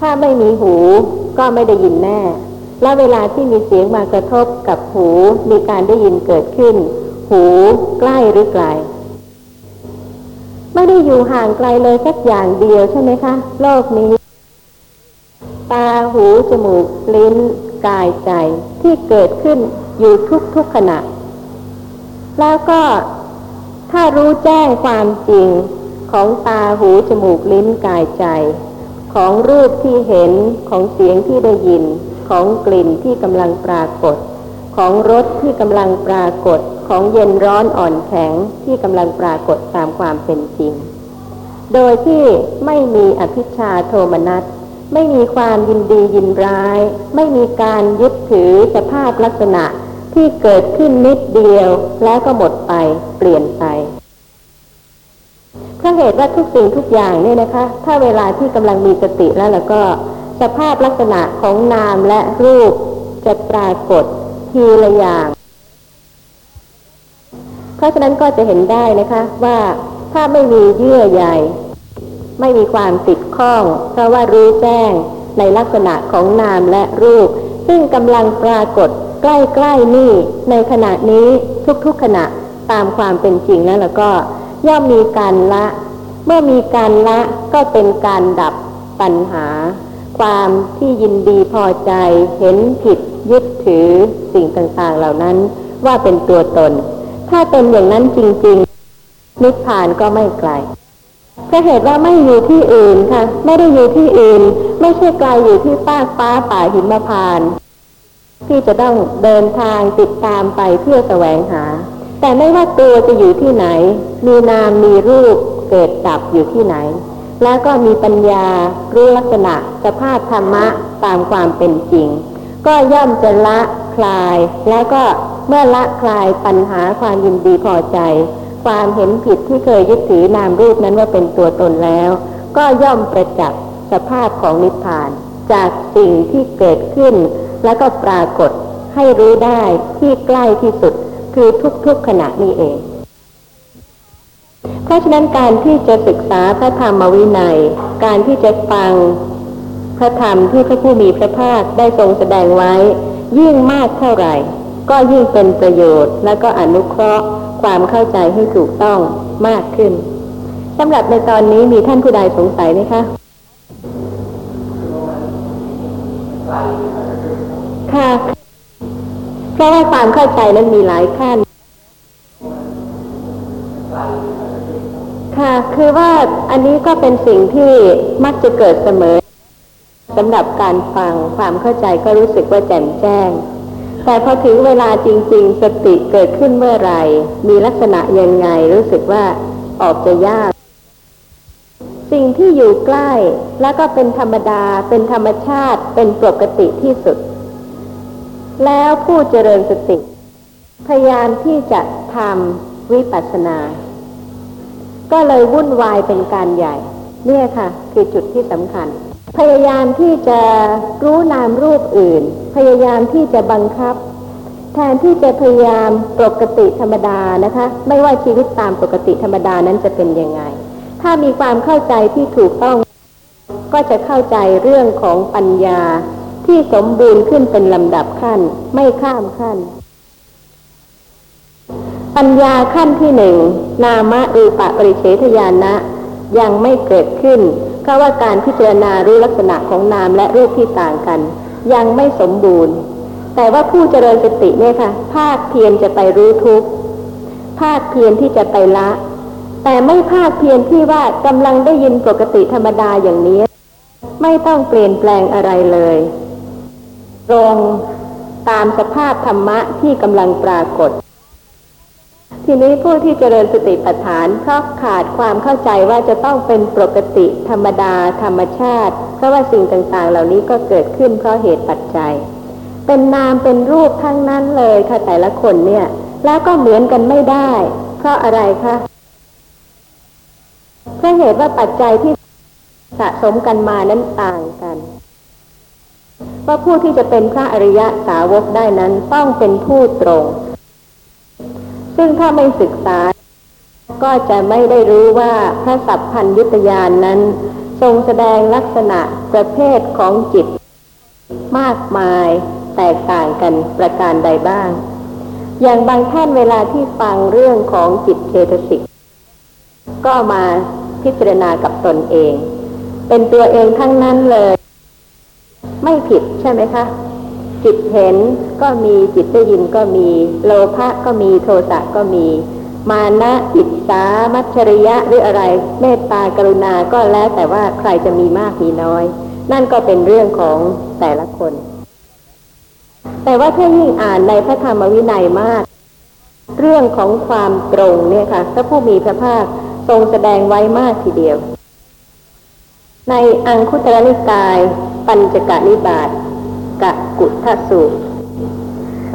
ถ้าไม่มีหูก็ไม่ได้ยินแน่และเวลาที่มีเสียงมากระทบกับหู มีการได้ยินเกิดขึ้น หูใกล้หรือไกล ไม่ได้อยู่ห่างไกลเลยสักอย่างเดียวใช่ไหมคะ โลกนี้ ตาหูจมูกลิ้นกายใจที่เกิดขึ้นอยู่ทุกๆขณะ แล้วก็ถ้ารู้แจ้งความจริงของตาหูจมูกลิ้นกายใจ ของรูปที่เห็นของเสียงที่ได้ยิน ของกลิ่นที่กำลังปรากฏ ของรสที่กำลังปรากฏ ของเย็นร้อนอ่อนแข็งที่กำลังปรากฏตามความเป็นจริง โดยที่ไม่มีอภิชาโทมนัสไม่มีความยินดียินร้าย ไม่มีการยึดถือสภาพลักษณะ ที่เกิดขึ้นนิดเดียวแล้วก็หมดไปเปลี่ยนไปเพราะเหตุว่าทุกสิ่งทุกอย่างเนี่ยนะคะ ถ้าเวลาที่กำลังมีสติแล้วแล้วก็สภาพลักษณะของนามและรูปจะปรากฏทีละอย่าง เพราะฉะนั้นก็จะเห็นได้นะคะว่าถ้าไม่มีเยื่อใยไม่มีความติดข้อง เพราะว่ารู้แจ้งในลักษณะของนามและรูป ซึ่งกำลังปรากฏ ใกล้ๆนี่ในขณะนี้ทุกๆขณะตามความเป็นจริงแล้วแล้วก็ย่อมมีการละ เมื่อมีการละก็เป็นการดับปัญหา ความที่ยินดีพอใจเห็นผิดยึดถือสิ่งต่างๆเหล่านั้นว่าเป็นตัวตน ถ้าเป็นอย่างนั้นจริง ๆ นิพพานก็ไม่ไกลเพราะเหตุว่าไม่อยู่ที่อื่นค่ะ ไม่ได้อยู่ที่อื่น ไม่ใช่ไกลอยู่ที่ฟากฟ้าป่าหิมพานต์ ที่จะต้องเดินทางติดตามไปเพื่อแสวงหา แต่ไม่ว่าตัวจะอยู่ที่ไหน มีนามมีรูปเกิดดับอยู่ที่ไหน แล้วก็มีปัญญารู้ลักษณะสภาพธรรมะตามความเป็นจริง ก็ย่อมจะละคลาย แล้วก็เมื่อละคลายปัญหาความยินดีพอใจ ความเห็นผิดที่เคยยึดถือนามรูปนั้นว่าเป็นตัวตนแล้ว ก็ย่อมประจักษ์สภาพของนิพพาน จากสิ่งที่เกิดขึ้น แล้วก็ปรากฏให้รู้ได้ที่ใกล้ที่สุดคือทุกๆขณะนี้เอง เพราะฉะนั้นการที่จะศึกษาพระธรรมวินัย การที่จะฟังพระธรรมที่พระผู้มีพระภาคได้ทรงแสดงไว้ ยิ่งมากเท่าไหร่ ก็ยิ่งเป็นประโยชน์ และก็อนุเคราะห์ความเข้าใจให้ถูกต้องมากขึ้นสำหรับในตอนนี้มีท่านผู้ใดสงสัยไหมคะ ค่ะ เพราะว่าความเข้าใจนั้นมีหลายขั้น ค่ะ คือว่าอันนี้ก็เป็นสิ่งที่มักจะเกิดเสมอสำหรับการฟังความเข้าใจก็รู้สึกว่าแจ่มแจ้ง แต่พอถึงเวลาจริง ๆ สติเกิดขึ้นเมื่อไหร่มีลักษณะยังไง รู้สึกว่าออกจะยาก สิ่งที่อยู่ใกล้ แล้วก็เป็นธรรมดา เป็นธรรมชาติ เป็นปกติที่สุด แล้วผู้เจริญสติ พยายามที่จะทำวิปัสสนา ก็เลยวุ่นวายเป็นการใหญ่ เนี่ยค่ะ คือจุดที่สำคัญ พยายามที่จะรู้นามรูปอื่น พยายามที่จะบังคับ แทนที่จะพยายามปกติธรรมดานะคะ ไม่ว่าชีวิตตามปกติธรรมดานั้นจะเป็นยังไง ถ้ามีความเข้าใจที่ถูกต้อง ก็จะเข้าใจเรื่องของปัญญา ที่สมบูรณ์ขึ้นเป็นลำดับขั้น ไม่ข้ามขั้น ปัญญาขั้นที่หนึ่งนามะรูปะปริเฉทญาณะยังไม่เกิดขึ้นเพราะว่าการพิจารณารู้ลักษณะของนามและรูปที่ต่างกัน ยังไม่สมบูรณ์ แต่ว่าผู้เจริญสติเนี่ยค่ะ ภาคเพียรจะไปรู้ทุกภาคเพียรที่จะไปละ แต่ไม่ภาคเพียรที่ว่ากำลังได้ยินปกติธรรมดาอย่างนี้ ไม่ต้องเปลี่ยนแปลงอะไรเลย ตรงตามสภาพธรรมะที่กำลังปรากฏ ทีนี้ผู้ที่เจริญสติปัฏฐานเพราะขาดความเข้าใจว่าจะต้องเป็นปกติธรรมดาธรรมชาติ เพราะว่าสิ่งต่างๆ เหล่านี้ก็เกิดขึ้นเพราะเหตุปัจจัย เป็นนามเป็นรูปทั้งนั้นเลยค่ะแต่ละคนเนี่ย แล้วก็เหมือนกันไม่ได้ เพราะอะไรคะเพราะเหตุว่าปัจจัยที่สะสมกันมานั้นต่างกัน ว่าผู้ที่จะเป็นพระอริยะสาวกได้นั้นต้องเป็นผู้ตรง ซึ่งถ้าไม่ศึกษา ก็จะไม่ได้รู้ว่าพระสัพพัญยุตยานนั้น ทรงแสดงลักษณะประเภทของจิต มากมายแตกต่างกันประการใดบ้าง อย่างบางท่านเวลาที่ฟังเรื่องของจิตเจตสิก ก็มาพิจารณากับตนเอง เป็นตัวเองทั้งนั้นเลย ไม่ผิดใช่ไหมคะจิตเห็นก็มีจิตได้ยินก็มี โลภะก็มีโทสะก็มี มานะอิจฉามัจฉริยะหรืออะไร เมตตากรุณาก็แล้วแต่ว่าใครจะมีมากมีน้อย นั่นก็เป็นเรื่องของแต่ละคน แต่ว่าถ้ายิ่งอ่านในพระธรรมวินัยมาก เรื่องของความตรงเนี่ยค่ะพระผู้มีพระภาคทรงแสดงไว้มากทีเดียว ในอังคุตรนิกาย ปัญจกนิบาตกะกุทสูตร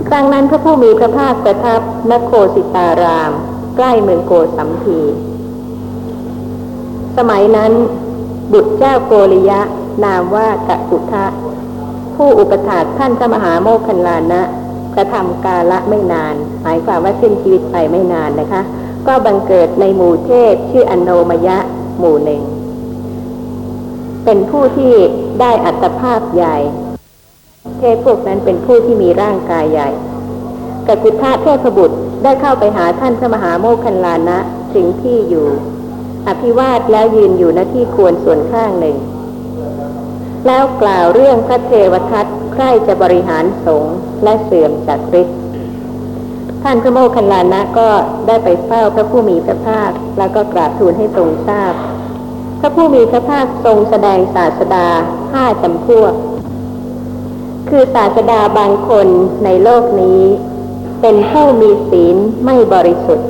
ครั้งนั้นพระผู้มีพระภาคประทับนโคสิตาราม ใกล้เมืองโกสัมพี สมัยนั้น บุตรเจ้าโกริยะ นามว่ากะกุทะ ผู้อุปถากท่านพระมหาโมคคันลานะกระทำกาละไม่นาน หมายความว่าสิ้นชีวิตไปไม่นานนะคะ ก็บังเกิดในหมู่เทพชื่ออนโนมยะหมู่หนึ่ง เป็นผู้ที่ได้อัตภาพใหญ่ เทพพวกนั้นเป็นผู้ที่มีร่างกายใหญ่กกุทะเทพบุตรได้เข้าไปหาท่านพระมหาโมคคันลานะถึงที่อยู่ อภิวาทแล้วยืนอยู่ณที่ควรส่วนข้างหนึ่ง แล้วกล่าวเรื่องพระเทวทัตใคร่จะบริหารสงฆ์และเสื่อมจากฤทธิ์ท่านพระโมคคัลลานะก็ได้ไปเฝ้าพระผู้มีพระภาค แล้วก็กราบทูลให้ทรงทราบ ระผู้มีพระภาคทรงแสดงศาสดาห้าจำพวก คือศาสดาบางคนในโลกนี้ เป็นผู้มีศีลไม่บริสุทธิ์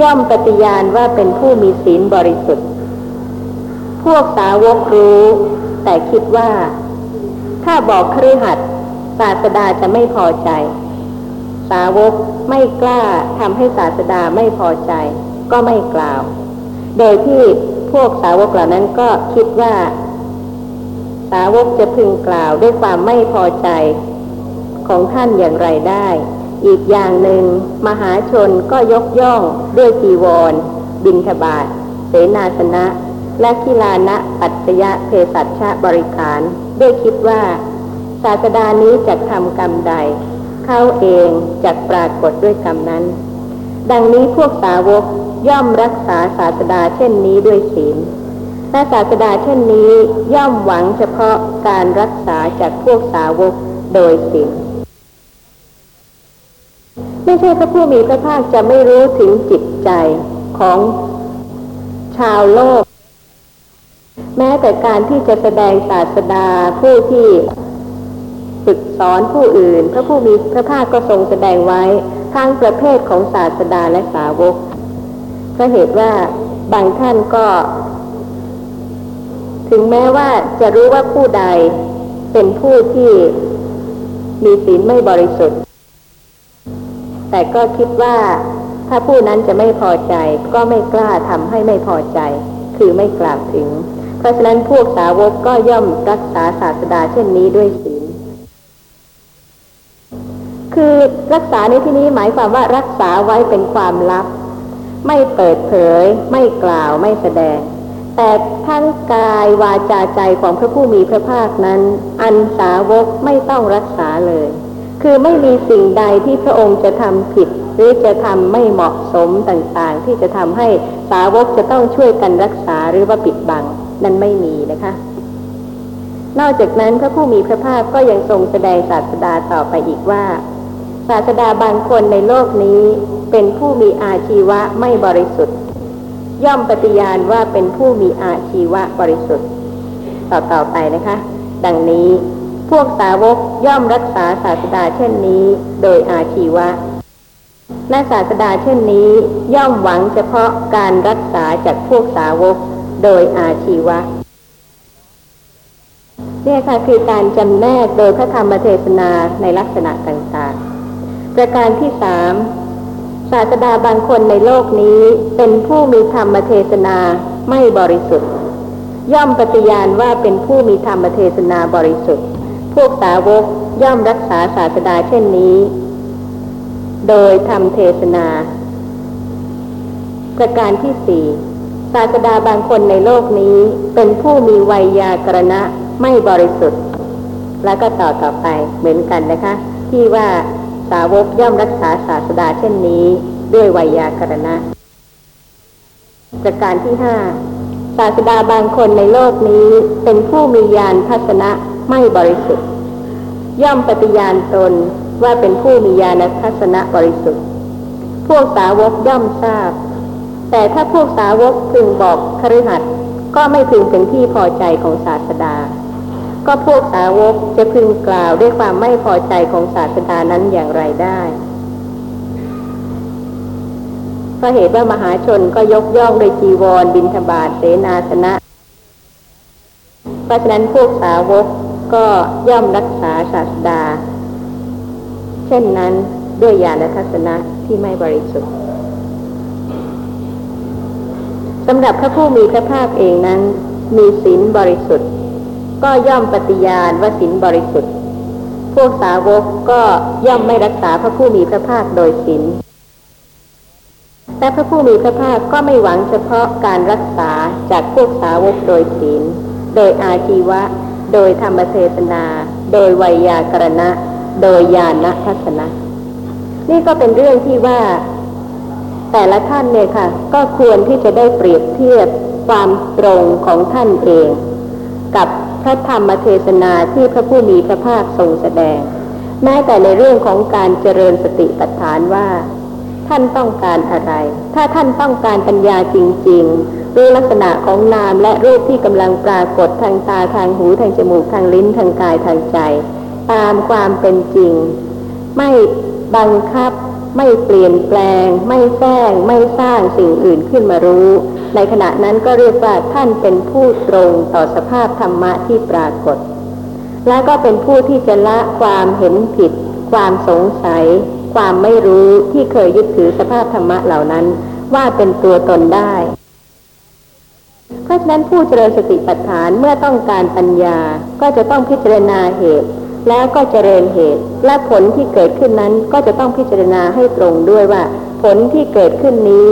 ย่อมปฏิญาณว่าเป็นผู้มีศีลบริสุทธิ์ พวกสาวกรู้ แต่คิดว่า ถ้าบอกครือหัดศาสดาจะไม่พอใจ สาวกไม่กล้าทำให้ศาสดาไม่พอใจ ก็ไม่กล่าว โดยที่ พวกสาวกเหล่านั้นก็คิดว่า สาวกจะพึงกล่าวด้วยความไม่พอใจของท่านอย่างไรได้ อีกอย่างหนึ่ง มหาชนก็ยกย่องด้วยจีวร บินทบาทเสนาสนะ และกิลานะปัจจยะเพสัชบริขารด้วยคิดว่า ศาสดานี้จะทำกรรมใด เขาเองจะปรากฏด้วยกรรมนั้น ดังนี้พวกสาวก ย่อมรักษาศาสดาเช่นนี้ด้วยศีลและศาสดาเช่นนี้ย่อมหวังเฉพาะการรักษาจากพวกสาวกโดยศีลไม่ใช่พระผู้มีพระภาคจะไม่รู้ถึงจิตใจของชาวโลก แม้แต่การที่จะแสดงศาสดาผู้ที่ฝึกสอนผู้อื่น พระผู้มีพระภาคก็ทรงแสดงไว้ทั้งประเภทของศาสดาและสาวก เพราะเหตุว่าบางท่านก็ ถึงแม้ว่าจะรู้ว่าผู้ใดเป็นผู้ที่มีศีลไม่บริสุทธิ์ แต่ก็คิดว่าถ้าผู้นั้นจะไม่พอใจ ก็ไม่กล้าทำให้ไม่พอใจ คือไม่กล่าวถึง เพราะฉะนั้นพวกสาวกก็ย่อมรักษาศาสดาเช่นนี้ด้วยศีล คือรักษาในที่นี้หมายความว่ารักษาไว้เป็นความลับ ไม่เปิดเผย ไม่กล่าวไม่แสดง แต่ทั้งกายวาจาใจของพระผู้มีพระภาคนั้น อันสาวกไม่ต้องรักษาเลย คือไม่มีสิ่งใดที่พระองค์จะทำผิด หรือจะทำไม่เหมาะสมต่างๆ ที่จะทำให้สาวกจะต้องช่วยกันรักษาหรือว่าปิดบัง นั้นไม่มีนะคะนอกจากนั้นพระผู้มีพระภาคก็ยังทรงแสดงศาสดาต่อไปอีกว่า ศาสดาบางคนในโลกนี้เป็นผู้มีอาชีวะไม่บริสุทธิ์ ย่อมปฏิญาณว่าเป็นผู้มีอาชีวะบริสุทธิ์ ต่อต่อไปนะคะ ดังนี้พวกสาวกย่อมรักษาศาสดาเช่นนี้ โดยอาชีวะและศาสดาเช่นนี้ย่อมหวังเฉพาะการรักษาจากพวกสาวกโดยอาชีวะเนี่ยค่ะคือการจำแนกโดยพระธรรมเทศนาในลักษณะต่างๆ ประการที่สามศาสดาบางคนในโลกนี้เป็นผู้มีธรรมเทศนาไม่บริสุทธิ์ ย่อมปฏิญาณว่าเป็นผู้มีธรรมเทศนาบริสุทธิ์ พวกสาวกย่อมรักษาศาสดาเช่นนี้ โดยทำเทศนา ประการที่สี่ศาสดาบางคนในโลกนี้เป็นผู้มีไวยากรณะไม่บริสุทธิ์ แล้วก็ต่อต่อไปเหมือนกันนะคะ ที่ว่า สาวกย่อมรักษาศาสดาเช่นนี้ ด้วยไวยากรณะ ประการที่ห้าศาสดาบางคนในโลกนี้เป็นผู้มีญาณทัศนะไม่บริสุทธิ์ ย่อมปฏิญาณตนว่าเป็นผู้มีญาณทัศนะบริสุทธิ์ พวกสาวกย่อมทราบ แต่ถ้าพวกสาวกพึงบอกคฤหัสถ์ก็ไม่พึงเป็นที่พอใจของศาสดา ก็พวกสาวกจะพึงกล่าวด้วยความไม่พอใจของศาสดานั้นอย่างไรได้เพราเหตุว่ามหาชนก็ยกย่องโดยจีวร บินทบาทเสนาสนะ เพราะฉะนั้นพวกสาวกก็ย่อมรักษาศาสดา เช่นนั้นด้วยญาณทัศนะที่ไม่บริสุทธิ์สำหรับพระผู้มีพระภาคเองนั้น มีศีลบริสุทธิ์ ก็ย่อมปฏิญาณว่าศีลบริสุทธิ์ พวกสาวกก็ย่อมไม่รักษาพระผู้มีพระภาคโดยศีลและพระผู้มีพระภาคก็ไม่หวังเฉพาะการรักษาจากพวกสาวกโดยศีล โดยอาชีวะ โดยธรรมเทศนา โดยไวยากรณะ โดยญาณทัศนะ นี่ก็เป็นเรื่องที่ว่า แต่ละท่านเนี่ยค่ะ ก็ควรที่จะได้เปรียบเทียบความตรงของท่านเอง กับ พระธรรมเทศนาที่พระผู้มีพระภาคทรงแสดง แม้แต่ในเรื่องของการเจริญสติปัฏฐานว่า ท่านต้องการอะไร ถ้าท่านต้องการปัญญาจริงๆรู้ลักษณะของนามและรูปที่กำลังปรากฏทางตาทางหูทางจมูกทางลิ้นทางกายทางใจ ตามความเป็นจริง ไม่บังคับ ไม่เปลี่ยนแปลง ไม่แฝงไม่สร้างสิ่งอื่นขึ้นมารู้ ในขณะนั้นก็เรียกว่าท่านเป็นผู้ตรงต่อสภาพธรรมะที่ปรากฏ และก็เป็นผู้ที่จะละความเห็นผิด ความสงสัย ความไม่รู้ที่เคยยึดถือสภาพธรรมะเหล่านั้น ว่าเป็นตัวตนได้ เพราะฉะนั้นผู้เจริญสติปัฏฐานเมื่อต้องการปัญญาก็จะต้องพิจารณาเหตุ แล้วก็เจริญเหตุ และผลที่เกิดขึ้นนั้นก็จะต้องพิจารณาให้ตรงด้วยว่า ผลที่เกิดขึ้นนี้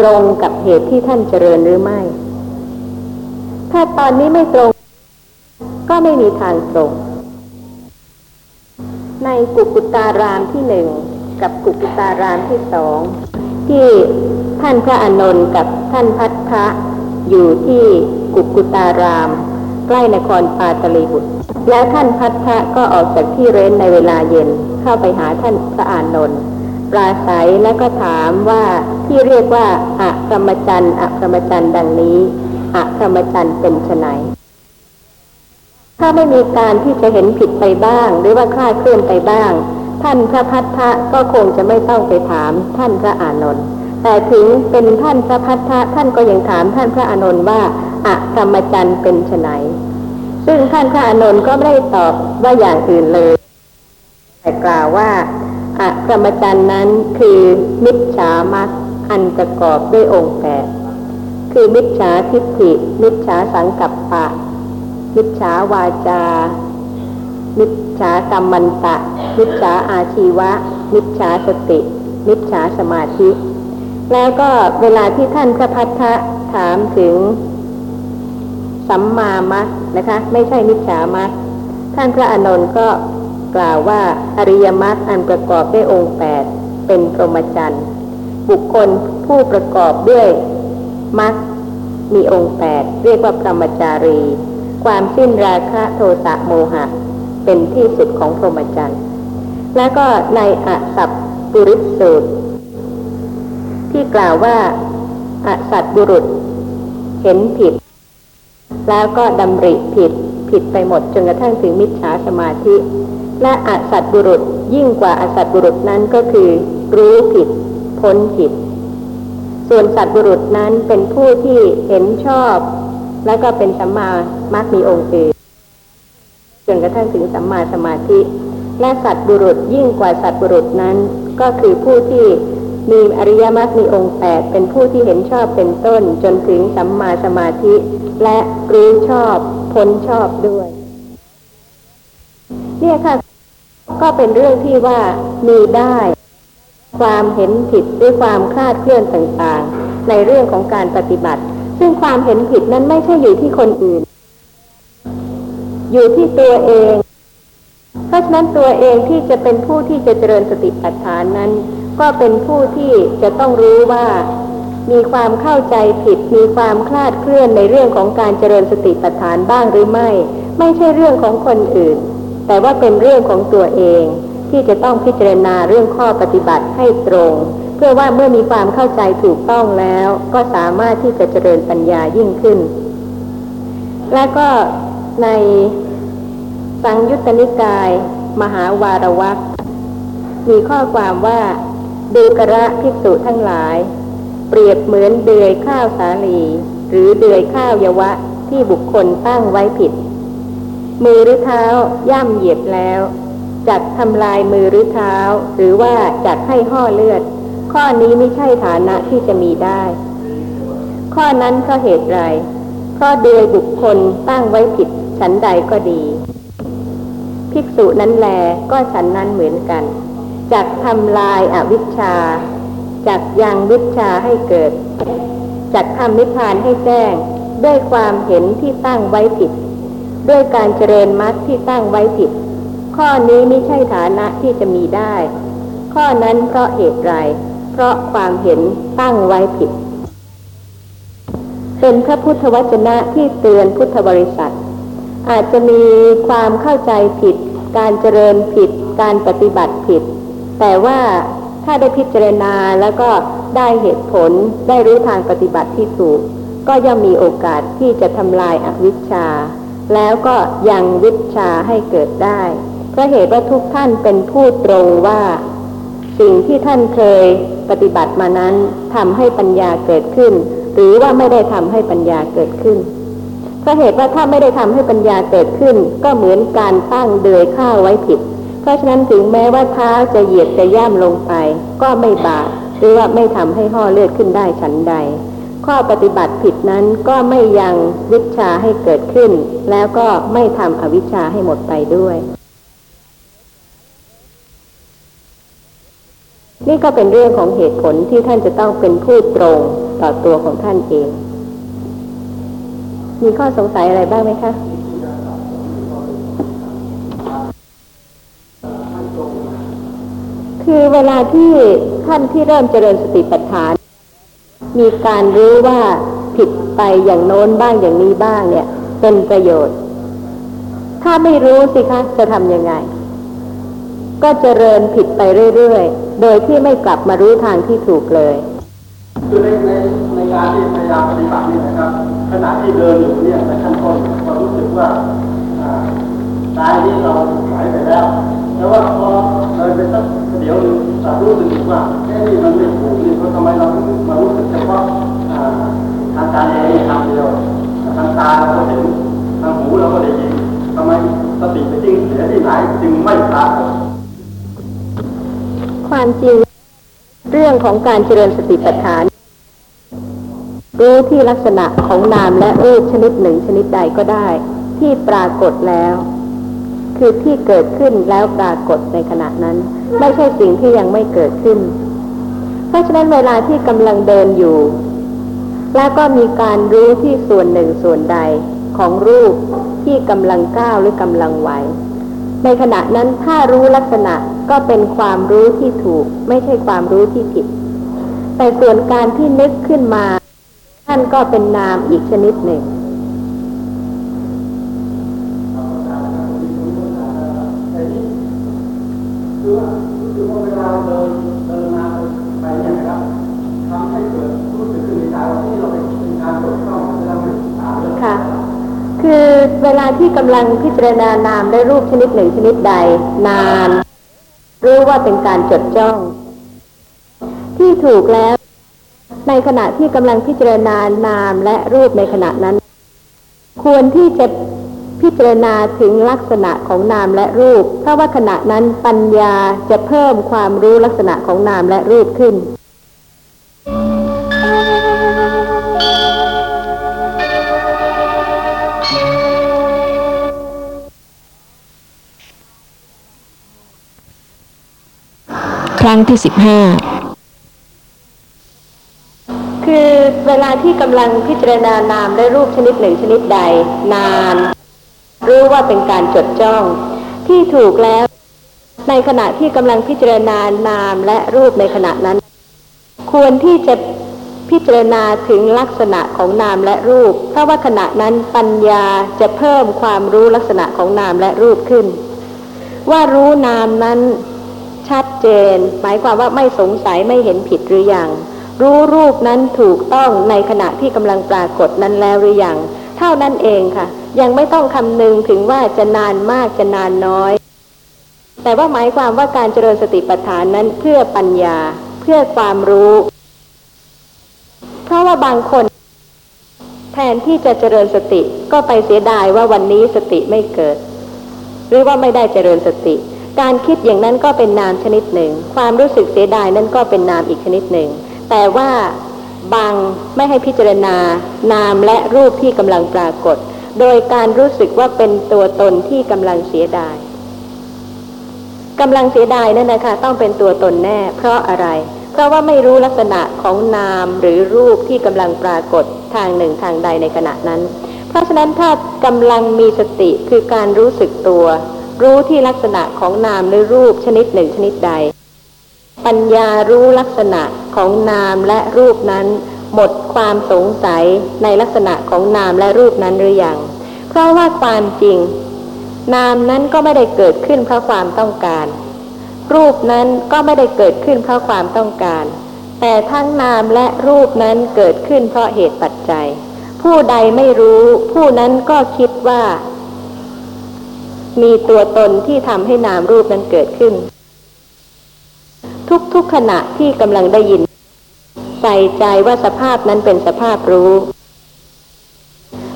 ตรงกับเหตุที่ท่านเจริญหรือไม่ ถ้าตอนนี้ไม่ตรง ก็ไม่มีทางตรง ในกุกุตารามที่หนึ่งกับกุกุตารามที่สองที่ท่านพระอานนท์กับท่านพัทธะอยู่ที่กุกุตาราม ใกล้นครปาตลีบุตร แล้วท่านพัทธะก็ออกจากที่เร้นในเวลาเย็นเข้าไปหาท่านพระอานนท์ปราศัยและก็ถามว่าที่เรียกว่าอะพรหมจันอะพรหมจันดังนี้อะพรหมจันเป็นไนถ้าไม่มีการที่จะเห็นผิดไปบ้าง หรือว่าคลาดเคลื่อนไปบ้าง ท่านพระพัทธะก็คงจะไม่ต้องไปถามท่านพระอานนท์แต่ถึงเป็นท่านพระพัทธะท่านก็ยังถามท่านพระอานนท์ว่าอะพรหมจันทร์เป็นไน ซึ่งท่านพระอนนท์ก็ไม่ได้ตอบว่าอย่างอื่นเลย แต่กล่าวว่าอะพรหมจรรย์นั้นคือมิจฉามัคอันประกอบด้วยองค์แปดคือมิจฉาทิฏฐิ มิจฉาสังกัปปะ มิจฉาวาจา มิจฉากรรมันตะ มิจฉาอาชีวะ มิจฉาสติ มิจฉาสมาธิ แล้วก็เวลาที่ท่านพระพัทธะถามถึง สัมมามัคนะคะ ไม่ใช่มิจฉามัคท่านพระอานนท์ก็กล่าวว่าอริยมรรคอันประกอบด้วยองค์แปดเป็นพรหมจรรย์บุคคลผู้ประกอบด้วยมรรคมีองค์แปดเรียกว่าพรหมจารี ความสิ้นราคะโทสะโมหะ เป็นที่สุดของพรหมจรรย์แล้วก็ในอสัพปุริสสูตร ที่กล่าวว่าอสัตบุรุษเห็นผิด แล้วก็ดำริผิดผิดไปหมดจนกระทั่งถึงมิจฉาสมาธิ และอสัตบุรุษยิ่งกว่าอสัตบุรุษนั้นก็คือ รู้ผิด พ้นผิด ส่วนสัตบุรุษนั้นเป็นผู้ที่เห็นชอบ และก็เป็นสัมมามักมีองค์อื่นจนกระทั่งถึงสัมมาสมาธิ และสัตบุรุษยิ่งกว่าสัตบุรุษนั้น ก็คือผู้ที่ มีอริยมรรคมีองค์แปดเป็นผู้ที่เห็นชอบเป็นต้น จนถึงสัมมาสมาธิ และรู้ชอบพ้นชอบด้วย เนี่ยค่ะ ก็เป็นเรื่องที่ว่ามีได้ ความเห็นผิดหรือความคลาดเคลื่อนต่างๆ ในเรื่องของการปฏิบัติ ซึ่งความเห็นผิดนั้นไม่ใช่อยู่ที่คนอื่น อยู่ที่ตัวเอง เพราะฉะนั้นตัวเองที่จะเป็นผู้ที่จะเจริญสติปัฏฐานนั้น ก็เป็นผู้ที่จะต้องรู้ว่า มีความเข้าใจผิด มีความคลาดเคลื่อนในเรื่องของการเจริญสติปัฏฐานบ้างหรือไม่ ไม่ใช่เรื่องของคนอื่น แต่ว่าเป็นเรื่องของตัวเอง ที่จะต้องพิจารณาเรื่องข้อปฏิบัติให้ตรง เพื่อว่าเมื่อมีความเข้าใจถูกต้องแล้ว ก็สามารถที่จะเจริญปัญญายิ่งขึ้น และก็ในสังยุตตนิกาย มหาวารวักมีข้อความว่า ดูกระภิกษุทั้งหลาย เปรียบเหมือนเดือยข้าวสาลี หรือเดือยข้าวยวะที่บุคคลตั้งไว้ผิด มือหรือเท้าย่ำเหยียบแล้วจักทำลายมือหรือเท้า หรือว่าจักให้ห่อเลือด ข้อนี้ไม่ใช่ฐานะที่จะมีได้ ข้อนั้นเพราะเหตุไรเพราะเดือยบุคคลตั้งไว้ผิดฉันใดก็ดี ภิกษุนั้นแลก็ฉันนั้นเหมือนกัน จักทำลายอาวิชชา จักยังวิชชาให้เกิด จักทำนิพพานให้แจ้ง ด้วยความเห็นที่ตั้งไว้ผิด ด้วยการเจริญมรรคที่ตั้งไว้ผิด ข้อนี้ไม่ใช่ฐานะที่จะมีได้ ข้อนั้นเพราะเหตุไร เพราะความเห็นตั้งไว้ผิด เป็นพระพุทธวจนะที่เตือนพุทธบริษัท อาจจะมีความเข้าใจผิด การเจริญผิด การปฏิบัติผิด แต่ว่าถ้าได้พิจารณาแล้วก็ได้เหตุผลได้รู้ทางปฏิบัติที่ถูก ก็ย่อมมีโอกาสที่จะทำลายอาวิชชา แล้วก็ยังวิชาให้เกิดได้เพราะเหตุว่าทุกท่านเป็นผู้ตรงว่า สิ่งที่ท่านเคยปฏิบัติมานั้นทำให้ปัญญาเกิดขึ้น หรือว่าไม่ได้ทำให้ปัญญาเกิดขึ้นเพราะเหตุว่าถ้าไม่ได้ทำให้ปัญญาเกิดขึ้น ก็เหมือนการตั้งเดือยข้าวไว้ผิด เพราะฉะนั้นถึงแม้ว่าเท้าจะเหยียดจะย่ำลงไป ก็ไม่บาดหรือว่าไม่ทำให้ห่อเลือดขึ้นได้ฉันใด ข้อปฏิบัติผิดนั้นก็ไม่ยังวิชาให้เกิดขึ้น แล้วก็ไม่ทำอวิชชาให้หมดไปด้วย นี่ก็เป็นเรื่องของเหตุผลที่ท่านจะต้องเป็นผู้ตรงต่อตัวของท่านเอง มีข้อสงสัยอะไรบ้างไหมคะ คือเวลาที่ท่านที่เริ่มเจริญสติปัฏฐาน มีการรู้ว่าผิดไปอย่างโน้นบ้างอย่างนี้บ้างเนี่ย เป็นประโยชน์ ถ้าไม่รู้สิคะจะทำยังไง ก็เจริญผิดไปเรื่อยๆ โดยที่ไม่กลับมารู้ทางที่ถูกเลยคือในในในการที่พยายามปฏิบัตินี่นะครับขณะที่เดินอยู่เนี่ยในขั้นต้นก็รู้สึกว่าอ่ากายนี้เราหายไปแล้ว แต่ว่าพอเลยไปสักเดี๋ยวหนึงเรารู้สึกว่าแค่นี้มันไม่ถูกนี่เพราะทำไมเรามารู้สึกเฉพาะทางการเองทางเดียวทางตาเราก็เห็นทางหูเราก็ได้ยินทำไมสติไปจึงเสียที่ไหนจึงไม่ปรากฏความจริงเรื่องของการเจริญสติปัฏฐานรู้ที่ลักษณะของนามและรูปชนิดหนึ่งชนิดใดก็ได้ ที่ปรากฏแล้ว คือที่เกิดขึ้นแล้วปรากฏในขณะนั้น ไม่ใช่สิ่งที่ยังไม่เกิดขึ้น เพราะฉะนั้นเวลาที่กำลังเดินอยู่ แล้วก็มีการรู้ที่ส่วนหนึ่งส่วนใดของรูปที่กำลังก้าวหรือกำลังไหวในขณะนั้นถ้ารู้ลักษณะก็เป็นความรู้ที่ถูก ไม่ใช่ความรู้ที่ผิด แต่ส่วนการที่นึกขึ้นมาท่านก็เป็นนามอีกชนิดหนึ่งำลังพิจารณานามได้รูปชนิดหนึ่งชนิดใด นานรู้ว่าเป็นการจดจ้อง ที่ถูกแล้ว ในขณะที่กำลังพิจารณานามและรูปในขณะนั้น ควรที่จะพิจารณาถึงลักษณะของนามและรูป เพราะว่าขณะนั้นปัญญาจะเพิ่มความรู้ลักษณะของนามและรูปขึ้น ที่สิบห้าคือเวลาที่กำลังพิจารณานามและรูปชนิดหนึ่งชนิดใด นาน รู้ว่าเป็นการจดจ้อง ที่ถูกแล้ว ในขณะที่กำลังพิจารณานามและรูปในขณะนั้น ควรที่จะพิจารณาถึงลักษณะของนามและรูป เพราะว่าขณะนั้นปัญญาจะเพิ่มความรู้ลักษณะของนามและรูปขึ้น ว่ารู้นามนั้น ชัดเจน หมายความว่าไม่สงสัยไม่เห็นผิดหรืออยังรู้รูปนั้นถูกต้องในขณะที่กำลังปรากฏนั้นแล้วหรือยังเท่านั้นเองค่ะ ยังไม่ต้องคำนึงถึงว่าจะนานมากจะนานน้อย แต่ว่าหมายความว่าการเจริญสติปัฏฐานนั้นเพื่อปัญญาเพื่อความรู้ เพราะว่าบางคน แทนที่จะเจริญสติก็ไปเสียดายว่าวันนี้สติไม่เกิด หรือว่าไม่ได้เจริญสติ การคิดอย่างนั้นก็เป็นนามชนิดหนึ่ง ความรู้สึกเสียดายนั้นก็เป็นนามอีกชนิดหนึ่ง แต่ว่าบังไม่ให้พิจารณานามและรูปที่กำลังปรากฏ โดยการรู้สึกว่าเป็นตัวตนที่กำลังเสียดายกำลังเสียดายนั่นนะคะต้องเป็นตัวตนแน่ เพราะอะไร เพราะว่าไม่รู้ลักษณะของนามหรือรูปที่กำลังปรากฏทางหนึ่งทางใดในขณะนั้น เพราะฉะนั้นถ้ากำลังมีสติคือการรู้สึกตัว รู้ที่ลักษณะของนามหรือรูปชนิดหนึ่งชนิดใด ปัญญารู้ลักษณะของนามและรูปนั้น หมดความสงสัยในลักษณะของนามและรูปนั้นหรือยัง เพราะว่าความจริง นามนั้นก็ไม่ได้เกิดขึ้นเพราะความต้องการ รูปนั้นก็ไม่ได้เกิดขึ้นเพราะความต้องการ แต่ทั้งนามและรูปนั้นเกิดขึ้นเพราะเหตุปัจจัย ผู้ใดไม่รู้ ผู้นั้นก็คิดว่า มีตัวตนที่ทำให้นามรูปนั้นเกิดขึ้น ทุกๆขณะที่กำลังได้ยิน ใส่ใจว่าสภาพนั้นเป็นสภาพรู้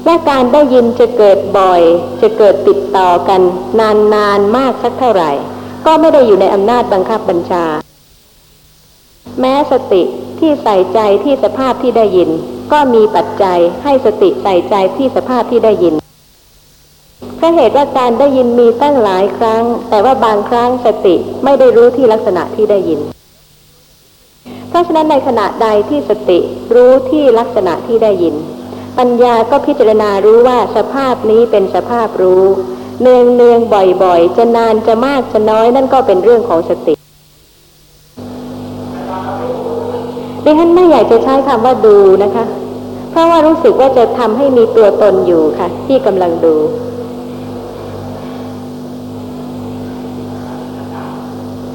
และการได้ยินจะเกิดบ่อย จะเกิดติดต่อกัน นานๆมากสักเท่าไหร่ ก็ไม่ได้อยู่ในอำนาจบังคับบัญชา แม้สติที่ใส่ใจที่สภาพที่ได้ยิน ก็มีปัจจัยให้สติใส่ใจที่สภาพที่ได้ยิน เพราะเหตุว่าการได้ยินมีตั้งหลายครั้ง แต่ว่าบางครั้งสติไม่ได้รู้ที่ลักษณะที่ได้ยิน เพราะฉะนั้นในขณะใดที่สติรู้ที่ลักษณะที่ได้ยิน ปัญญาก็พิจารณารู้ว่าสภาพนี้เป็นสภาพรู้ เนืองเนืองบ่อยๆ จะนานจะมากจะน้อยนั่นก็เป็นเรื่องของสติดิฉันไม่อยากจะใช้คำว่าดูนะคะ เพราะว่ารู้สึกว่าจะทำให้มีตัวตนอยู่ค่ะ ที่กำลังดู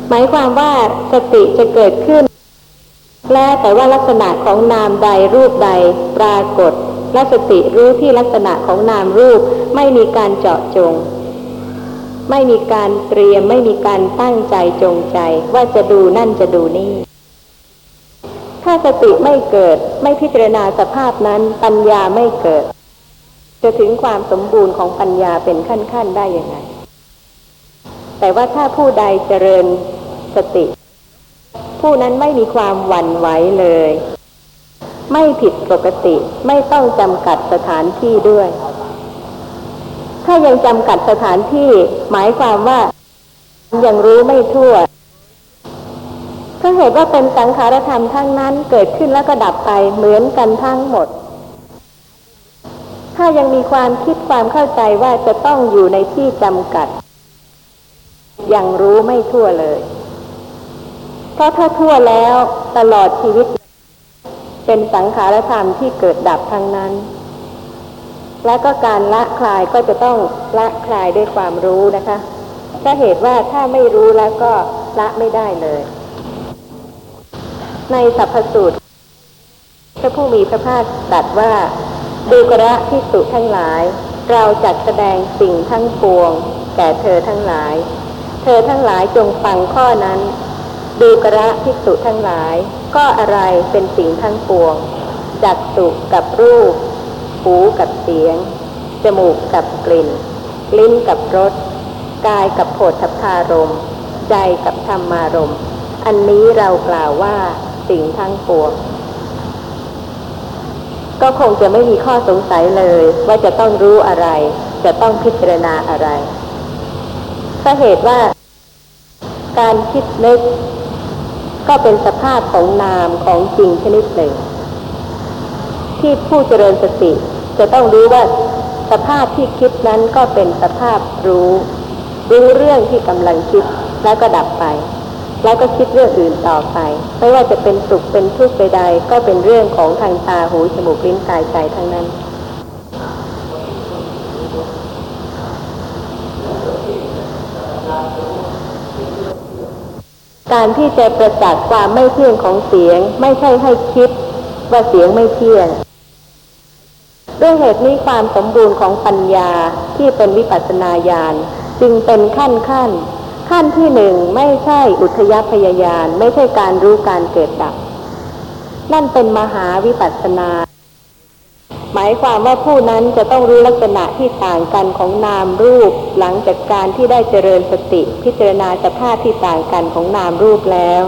หมายความว่าสติจะเกิดขึ้น แล้วแต่ว่าลักษณะของนามใดรูปใดปรากฏ และสติรู้ที่ลักษณะของนามรูปไม่มีการเจาะจง ไม่มีการเตรียมไม่มีการตั้งใจจงใจ ว่าจะดูนั่นจะดูนี่ ถ้าสติไม่เกิดไม่พิจารณาสภาพนั้นปัญญาไม่เกิด จะถึงความสมบูรณ์ของปัญญาเป็นขั้นๆได้ยังไงแต่ว่าถ้าผู้ใดเจริญ สติ ผู้นั้นไม่มีความหวั่นไหวเลย ไม่ผิดปกติไม่ต้องจำกัดสถานที่ด้วย ถ้ายังจำกัดสถานที่หมายความว่ายังรู้ไม่ทั่วเพราเหตุว่าเป็นสังขารธรรมทั้งนั้นเกิดขึ้นแล้วก็ดับไปเหมือนกันทั้งหมด ถ้ายังมีความคิดความเข้าใจว่าจะต้องอยู่ในที่จำกัด ยังรู้ไม่ทั่วเลย เพราะถ้าทั่วแล้วตลอดชีวิต เป็นสังขารธรรมที่เกิดดับทั้งนั้น และก็การละคลายก็จะต้องละคลายด้วยความรู้นะคะถ้าเหตุว่าถ้าไม่รู้แล้วก็ละไม่ได้เลย ในสัพพสูตรพระผู้มีพระภาคตรัสว่าดูกระพิสุทั้งหลาย เราจัดแสดงสิ่งทั้งปวง แก่เธอทั้งหลาย เธอทั้งหลายจงฟังข้อนั้น ดูกระพิสุทั้งหลาย ก็อะไรเป็นสิ่งทั้งปวง จักสุกับรูป หูกับเสียง จมูกกับกลิ่น ลิ้นกับรส กายกับโผฏฐัพพารมณ์ใจกับธรรมารมณ์อันนี้เรากล่าวว่าสิ่งทั้งปวง ก็คงจะไม่มีข้อสงสัยเลยว่าจะต้องรู้อะไร จะต้องพิจารณาอะไรเพราเหตุว่าการคิดนึก ก็เป็นสภาพของนามของจริงชนิดหนึ่ง ที่ผู้เจริญสติ จะต้องรู้ว่าสภาพที่คิดนั้นก็เป็นสภาพรู้ รู้เรื่องที่กำลังคิดแล้วก็ดับไป แล้วก็คิดเรื่องอื่นต่อไป ไม่ว่าจะเป็นสุขเป็นทุกข์ใดๆก็เป็นเรื่องของทางตาหูจมูกลิ้นกายใจทั้งนั้น การที่จะประจักษ์ความไม่เที่ยงของเสียง ไม่ใช่ให้คิดว่าเสียงไม่เที่ยง ด้วยเหตุนี้ความสมบูรณ์ของปัญญาที่เป็นวิปัสสนาญาณจึงเป็นขั้นขั้น ขั้นที่หนึ่งไม่ใช่อุทยพยายานไม่ใช่การรู้การเกิดดับ นั่นเป็นมหาวิปัสสนา หมายความว่าผู้นั้นจะต้องรู้ลักษณะที่ต่างกันของนามรูป หลังจากการที่ได้เจริญสติ พิจารณาสภาพที่ต่างกันของนามรูปแล้ว